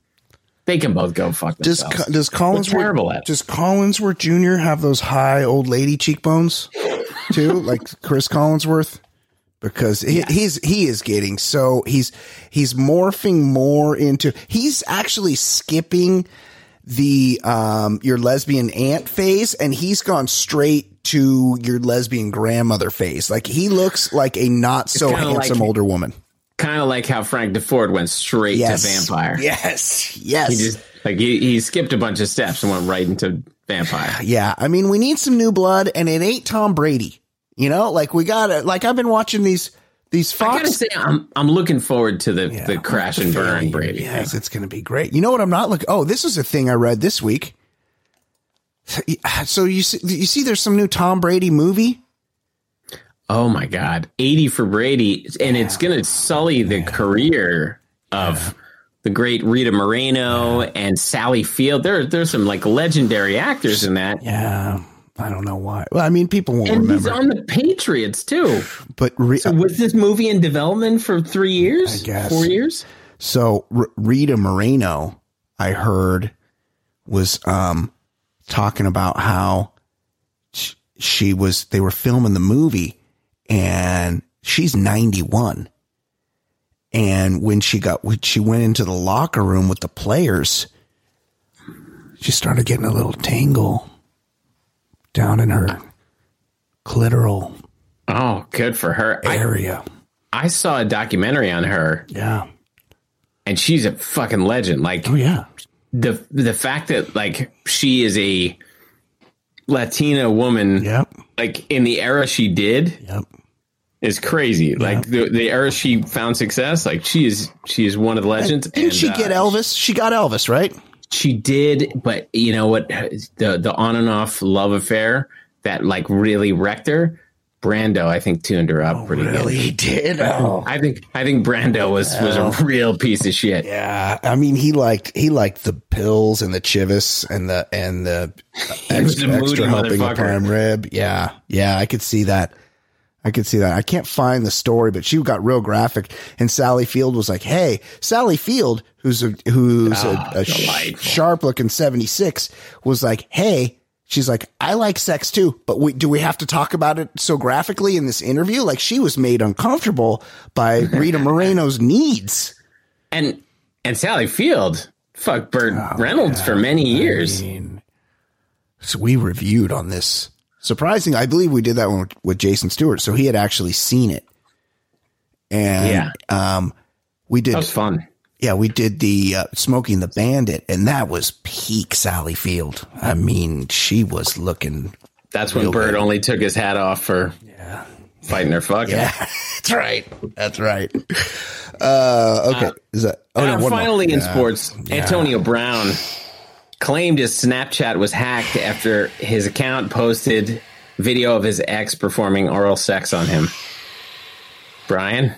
They can both go fuck Does themselves. does Collinsworth terrible at it. does Collinsworth Jr. have those high old lady cheekbones too, like Chris Collinsworth? Because he, he's he is getting so he's he's morphing more into he's actually skipping the um your lesbian aunt phase and he's gone straight to your lesbian grandmother phase. Like he looks like a not so handsome like- older woman. Kind of like how Frank DeFord went straight Yes, to vampire. Yes, yes. He just like he, he skipped a bunch of steps and went right into vampire. Yeah, I mean, we need some new blood, and it ain't Tom Brady. You know, like we got to Like I've been watching these these I gotta say, I'm I'm looking forward to the the crash and burn. Brady. Yes, it's going to be great. You know what? I'm not looking. Oh, this is a thing I read this week. So you see, you see, there's some new Tom Brady movie. Oh my God, eighty for Brady, and it's going to sully the career of the great Rita Moreno and Sally Field. There, there's some like legendary actors in that. Yeah, I don't know why. Well, I mean, people won't remember. And he's on the Patriots too. but re- So was this movie in development for three years? I guess. four years. So R- Rita Moreno, I heard, was um talking about how she was. They were filming the movie, and she's ninety one. And when she got, when she went into the locker room with the players, she started getting a little tingle down in her clitoral Oh, good for her. I, area. I saw a documentary on her, Yeah. and she's a fucking legend. Like Oh yeah. the the fact that like she is a Latina woman, Yep. Like in the era she did, Yep. is crazy. Like the the era she found success, like she is she is one of the legends. Didn't and, she uh, get Elvis? She got Elvis, right? She did, but you know what? The the on and off love affair that like really wrecked her. Brando, I think, tuned her up pretty good. Really? He did. Oh. I think I think Brando was was a real piece of shit. Yeah, I mean, he liked he liked the pills and the chivas and the and the extra, extra helping of prime rib. Yeah, yeah, I could see that. I could see that. I can't find the story, but she got real graphic. And Sally Field was like, "Hey, Sally Field, who's a who's Ah, a, a sharp looking seventy six, was like, hey." She's like, I like sex too, but we, do we have to talk about it so graphically in this interview? Like she was made uncomfortable by Rita Moreno's needs. And and Sally Field, fuck Burt Oh, Reynolds for many years. So we reviewed on this. Surprising, I believe we did that one with, with Jason Stewart, so he had actually seen it. And Yeah. um, we did, That was fun. Yeah, we did the uh, Smoking the Bandit, and that was peak Sally Field. I mean, she was looking. That's when Bird good. only took his hat off for fighting her fucking. Yeah, that's right. That's right. Uh, okay, is that? Oh, no, Uh, one more. finally, in Yeah. sports, Antonio Brown claimed his Snapchat was hacked after his account posted video of his ex performing oral sex on him. Brian,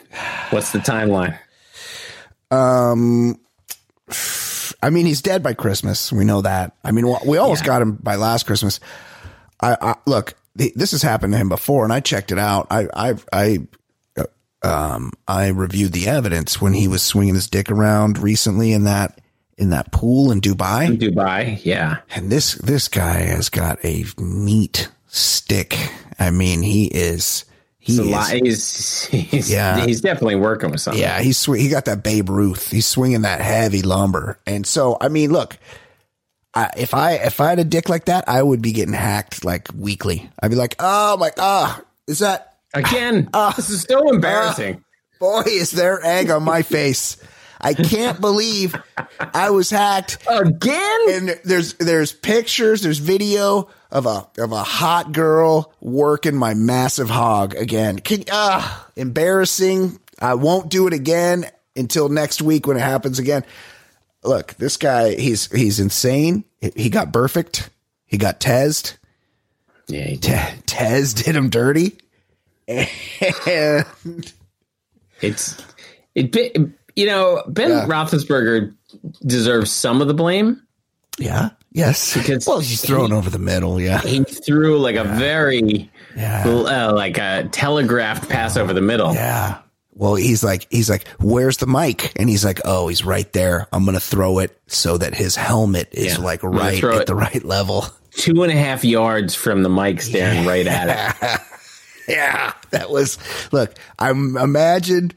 what's the timeline? I mean, he's dead by Christmas. We know that. I mean, we almost got him by last Christmas. I, I look. th- This has happened to him before, and I checked it out. I, I, I, uh, um, I reviewed the evidence when he was swinging his dick around recently in that in that pool in Dubai. In Dubai, yeah. And this this guy has got a meat stick. I mean, he is he is lot. He's, he's, Yeah. he's definitely working with something. Yeah, he's sw- he got that Babe Ruth. He's swinging that heavy lumber, and so I mean, look, I, if I if I had a dick like that, I would be getting hacked like weekly. I'd be like, oh my, ah, is that Again, Uh, this is so embarrassing. boy? Is there egg on my face? I can't believe I was hacked. Again? And there's there's pictures, there's video of a of a hot girl working my massive hog again. Can ah embarrassing. I won't do it again until next week when it happens again. Look, this guy he's he's insane. He got Burfict. He got tesed. yeah, he Te- Tez did him dirty. And It's it. be- You know, Ben Yeah. Roethlisberger deserves some of the blame. yeah, yes. Because well, he's thrown over the middle. Yeah, He threw like a very yeah. uh, like a telegraphed pass over the middle. Yeah. Well, he's like, he's like, where's the mic? And he's like, oh, he's right there. I'm going to throw it so that his helmet is Yeah. like right at the right level. Two and a half yards from the mic, staring right at it. Yeah. That was, look, I'm imagine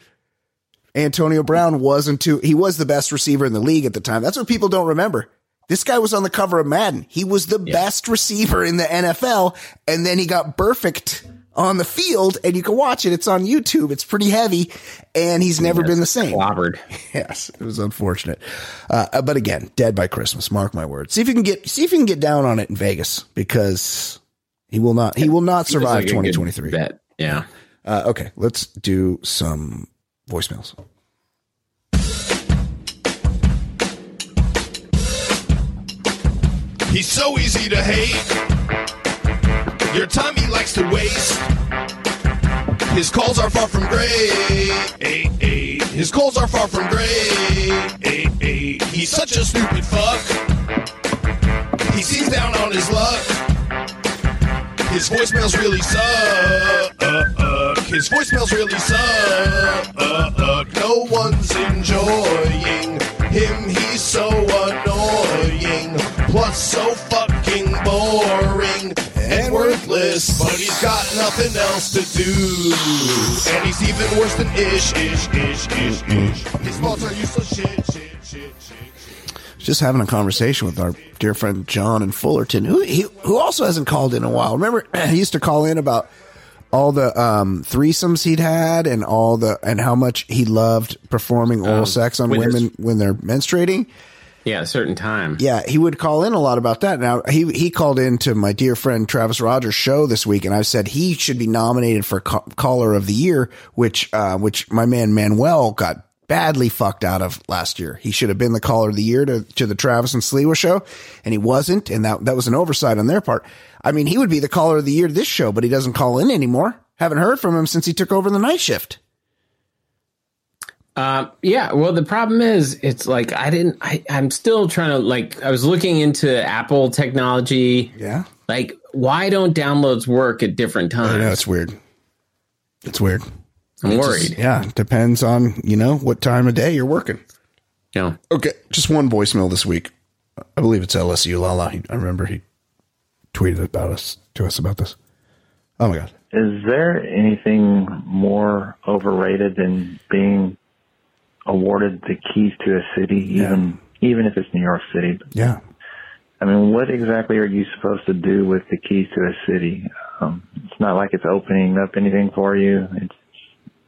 Antonio Brown wasn't too, he was the best receiver in the league at the time. That's what people don't remember. This guy was on the cover of Madden. He was the best receiver in the NFL. And then he got Burfict on the field and you can watch it. It's on YouTube. It's pretty heavy and he's never been the same. Clobbered. Yes, it was unfortunate. Uh, but again, dead by Christmas. Mark my words. See if you can get see if you can get down on it in Vegas because he will not he will not survive like 2023. Bet. Yeah. Uh, okay, let's do some voicemails. He's so easy to hate. Your time he likes to waste. His calls are far from great. His calls are far from great. He's such a stupid fuck. He seems down on his luck. His voicemails really suck. Uh, uh, his voicemails really suck. Uh, no one's enjoying him. He's so annoying. Plus, so fucking boring and worthless. But he's got nothing else to do. And he's even worse than ish, ish, ish, ish, ish. His faults are useless shit, shit, shit, shit. Just having a conversation with our dear friend John in Fullerton, who he, who also hasn't called in a while. Remember, he used to call in about all the um, threesomes he'd had and all the and how much he loved performing oral Um, sex on women when they're menstruating. Yeah, a certain time. Yeah, he would call in a lot about that. Now he he called in to my dear friend Travis Rogers' show this week, and I said he should be nominated for ca- caller of the year, which uh, which my man Manuel got badly fucked out of last year. He should have been the caller of the year to to the Travis and Sliwa show, and he wasn't, and that that was an oversight on their part. I mean, he would be the caller of the year to this show, but he doesn't call in anymore. Haven't heard from him since he took over the night shift. Uh, yeah. Well, the problem is, it's like I didn't. I, I'm still trying to like. I was looking into Apple technology. Yeah, Like, why don't downloads work at different times? I know it's weird. It's weird. I'm worried. Yeah, depends on you know what time of day you're working. Yeah. Okay, just one voicemail this week. I believe it's LSU Lala. He, I remember he tweeted about us to us about this. Oh my god. Is there anything more overrated than being awarded the keys to a city, even even if it's New York City? Yeah. I mean, what exactly are you supposed to do with the keys to a city? Um, it's not like it's opening up anything for you. It's,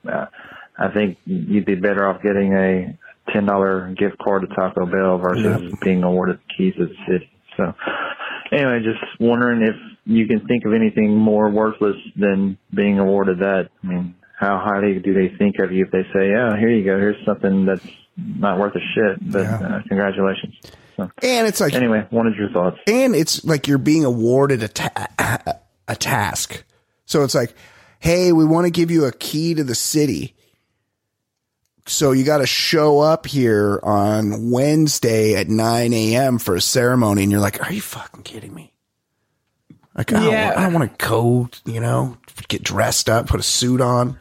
uh, I think you'd be better off getting a ten dollar gift card to Taco Bell versus being awarded the keys to the city. So, anyway, just wondering if you can think of anything more worthless than being awarded that. I mean, how highly do they think of you if they say, "Yeah, here you go. Here's something that's not worth a shit," but uh, congratulations. So, And it's like anyway, wanted your thoughts. and it's like you're being awarded a ta- a task. So it's like, hey, we want to give you a key to the city. So you got to show up here on Wednesday at 9 a.m. for a ceremony. And you're like, are you fucking kidding me? Like, I don't, I don't want to go, you know, get dressed up, put a suit on.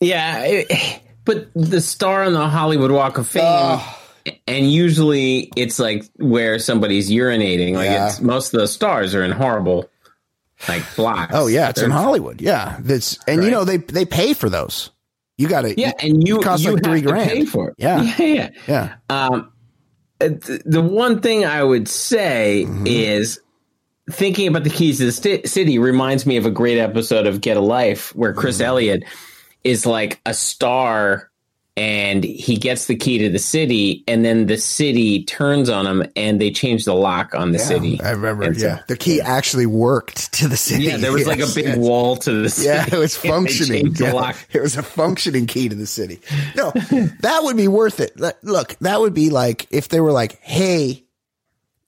Yeah, it- but the star on the Hollywood Walk of Fame, and usually it's like where somebody's urinating. Like Yeah. it's most of the stars are in horrible, like blocks. Oh yeah, it's in They're- Hollywood. Yeah, that's and you know they they pay for those. You got to Yeah, and you it costs you like three grand. pay for it. Yeah. yeah, yeah. yeah. Um, th- the one thing I would say Mm-hmm. is thinking about the keys to the sti- city reminds me of a great episode of Get a Life where Chris Mm-hmm. Elliott is like a star and he gets the key to the city and then the city turns on him and they change the lock on the city. I remember. So- yeah, the key actually worked to the city. Yeah, there was like a big yes. wall to the city. Yeah, it was functioning. Yeah. It was a functioning key to the city. No, that would be worth it. Look, that would be like if they were like, "Hey,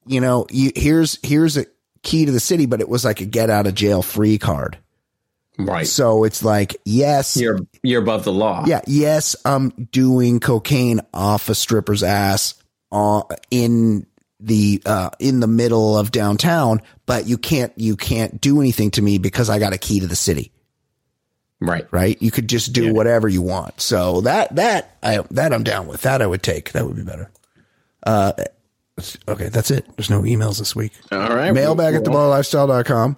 you know, you here's here's a key to the city," but it was like a get out of jail free card. Right. So it's like, yes, You're you're above the law. yeah, yes, I'm doing cocaine off a stripper's ass uh, in the uh, in the middle of downtown, but you can't you can't do anything to me because I got a key to the city. Right. Right? You could just do whatever you want. So that that I that I'm down with. That I would take. That would be better. Uh, okay, that's it. There's no emails this week. All right. Mailbag at Well, theballerlifestyle.com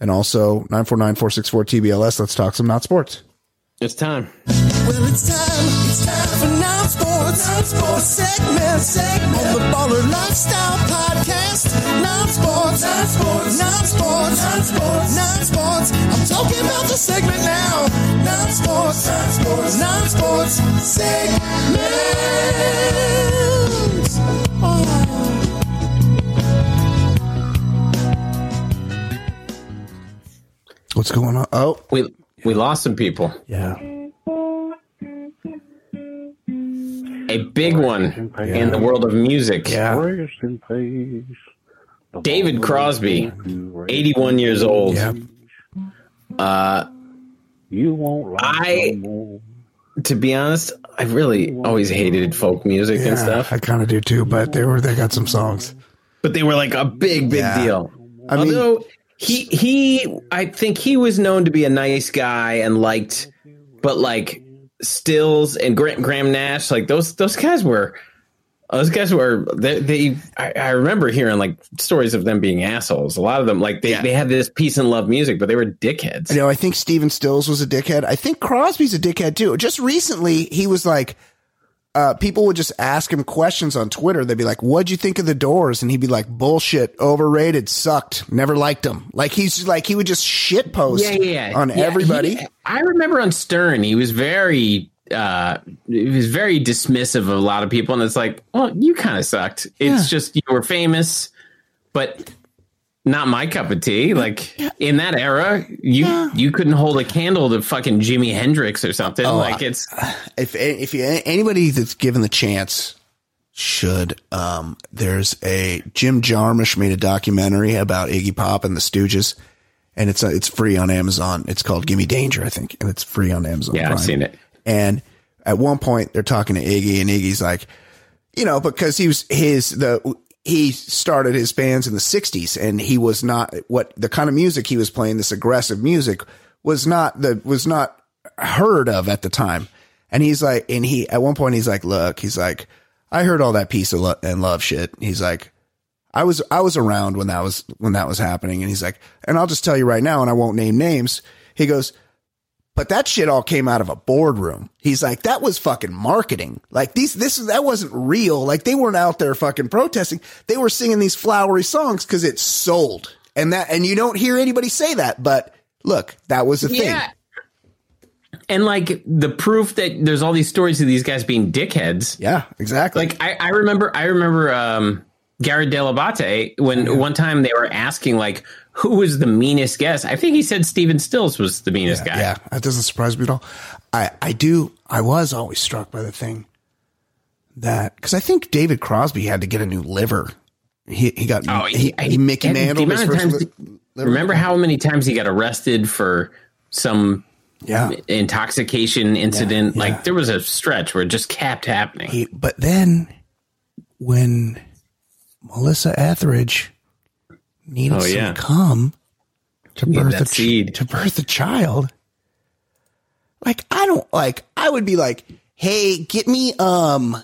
and also 949-464-TBLS. Let's talk some not sports. It's time. Well, it's time, it's time for non sports. Non sports segment, segment on the Baller Lifestyle Podcast. Non sports, non sports, non sports, non sports, non sports. I'm talking about the segment now. Non sports, non sports, non sports segment. What's going on? Oh, We we lost some people. yeah. A big one in the world of music. Yeah. Rest in peace. David Crosby, 81 years old. Yeah. Uh, You won't I, to be honest, I really always hated folk music and stuff, I kind of do too, but they were they got some songs. but they were like a big, big Yeah. deal. I mean- Although he, he, I think he was known to be a nice guy and liked, but like Stills and Graham, Graham Nash, like those, those guys were, those guys were, they, they I, I remember hearing like stories of them being assholes. A lot of them, like they, Yeah. they had this peace and love music, but they were dickheads. You know, I think Stephen Stills was a dickhead. I think Crosby's a dickhead too. Just recently, he was like, uh, people would just ask him questions on Twitter. They'd be like, "What'd you think of the Doors?" And he'd be like, "Bullshit, overrated, sucked, never liked them." Like he's like he would just shit post yeah, yeah, yeah. on everybody. he- I remember on Stern, he was very, uh, he was very dismissive of a lot of people, and it's like, well, you kind of sucked. It's just you were famous, but not my cup of tea. Like in that era, you you couldn't hold a candle to fucking Jimi Hendrix or something. Oh, like it's if if you, anybody that's given the chance should um there's a Jim Jarmusch made a documentary about Iggy Pop and the Stooges and it's uh, it's free on Amazon it's called Gimme Danger I think and it's free on Amazon yeah, I've seen it. and at one point they're talking to Iggy and Iggy's like you know because he was his the he started his bands in the 60s and he was not what the kind of music he was playing this aggressive music was not the was not heard of at the time. And he's like and he at one point he's like look he's like I heard all that peace of lo- and love shit. He's like I was I was around when that was when that was happening. And he's like and I'll just tell you right now and I won't name names. He goes but that shit all came out of a boardroom. He's like, that was fucking marketing. Like these, this, that wasn't real. Like they weren't out there fucking protesting. They were singing these flowery songs because it sold. And that, and you don't hear anybody say that, but look, that was a thing. Yeah. And like the proof that there's all these stories of these guys being dickheads. Yeah, exactly. Like I, I remember, I remember um, Garrett Dell'Abate when one time they were asking like, who was the meanest guest? I think he said Stephen Stills was the meanest guy. Yeah, that doesn't surprise me at all. I, I do, I was always struck by the thing that, cause I think David Crosby had to get a new liver. He, he got, Oh, he, I- he Mickey Mantle. his first times- li-. Remember how many times he got arrested for some Yeah. intoxication incident? yeah. Like there was a stretch where it just kept happening. He, but then when Melissa Etheridge needed Oh, some yeah. cum to Need birth that a ch- seed. to birth a child, like I don't like I would be like, hey, get me um,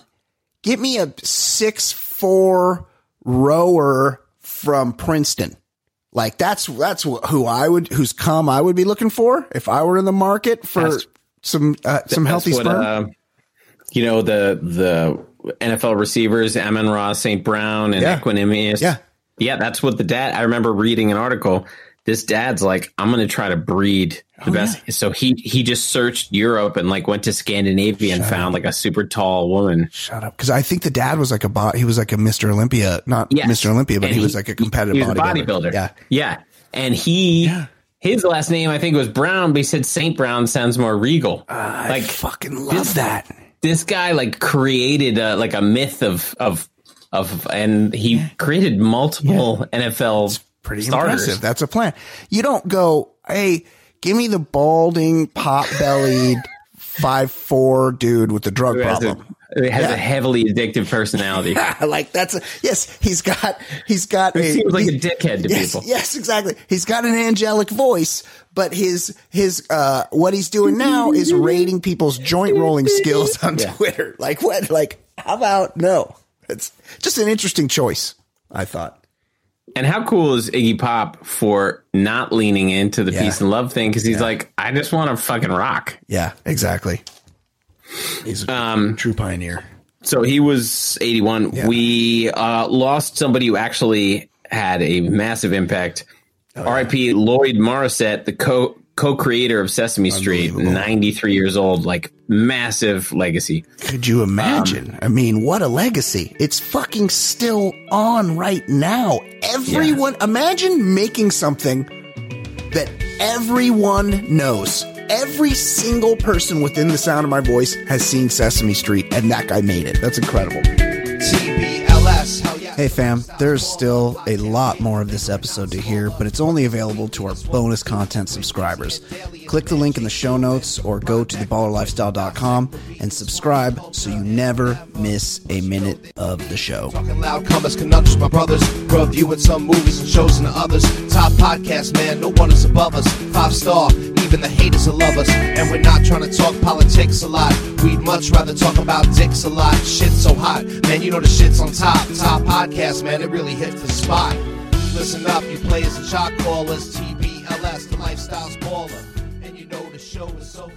get me a six four rower from Princeton. Like that's that's who I would whose cum I would be looking for if I were in the market for That's- some uh, some healthy what, sperm. uh, you know the the NFL receivers, Amon-Ra, St. Brown, and Yeah. Equanimeous. Yeah. yeah, that's what the dad. I remember reading an article. This dad's like, I'm going to try to breed Oh, the best. So he he just searched Europe and like went to Scandinavia and found like a super tall woman. Shut up, because I think the dad was like a bot. he was like a Mr. Olympia, not Yes. Mr. Olympia, but And he, was like a competitive he bodybuilder. bodybuilder. Yeah, yeah, and he. Yeah. His last name, I think, was Brown, but he said Saint Brown sounds more regal. I like fucking love this- that. This guy like created a, like a myth of of of and he created multiple NFL Pretty starters. impressive. That's a plan. You don't go, hey, give me the balding, pot bellied, five four dude with the drug problem. It has Yeah. a heavily addictive personality. like that's a, yes, he's got he's got He a seems like a dickhead to yes, people. Yes, exactly. He's got an angelic voice, but his his uh what he's doing now is rating people's joint rolling skills on Twitter. Like what? Like how about no? It's just an interesting choice. I thought. And how cool is Iggy Pop for not leaning into the Yeah. peace and love thing? Because he's like, I just want to fucking rock. Yeah, exactly. He's a Um, true pioneer. So he was 81. Yeah. We uh, lost somebody who actually had a massive impact. Oh, R.I.P. Lloyd Morrisett, the co co-creator of Sesame Street, 93 years old, like massive legacy. Could you imagine? Um, I mean, what a legacy. It's fucking still on right now. Everyone, imagine making something that everyone knows. Every single person within the sound of my voice has seen Sesame Street, and that guy made it. That's incredible. Yeah. Hey fam, there's still a lot more of this episode to hear, but it's only available to our bonus content subscribers. Click the link in the show notes or go to theballerlifestyle.com and subscribe so you never miss a minute of the show. Talking loud my brothers. Some movies and shows and others. Top podcast, man, no one is above us. Five star, even the haters will love us. And we're not trying to talk politics a lot. We'd much rather talk about dicks a lot. Shit's so hot, man, you know the shit's on top. Top podcast, man, it really hits the spot. Listen up, you players and shot callers. TBLS, the lifestyle's baller. And you know the show is so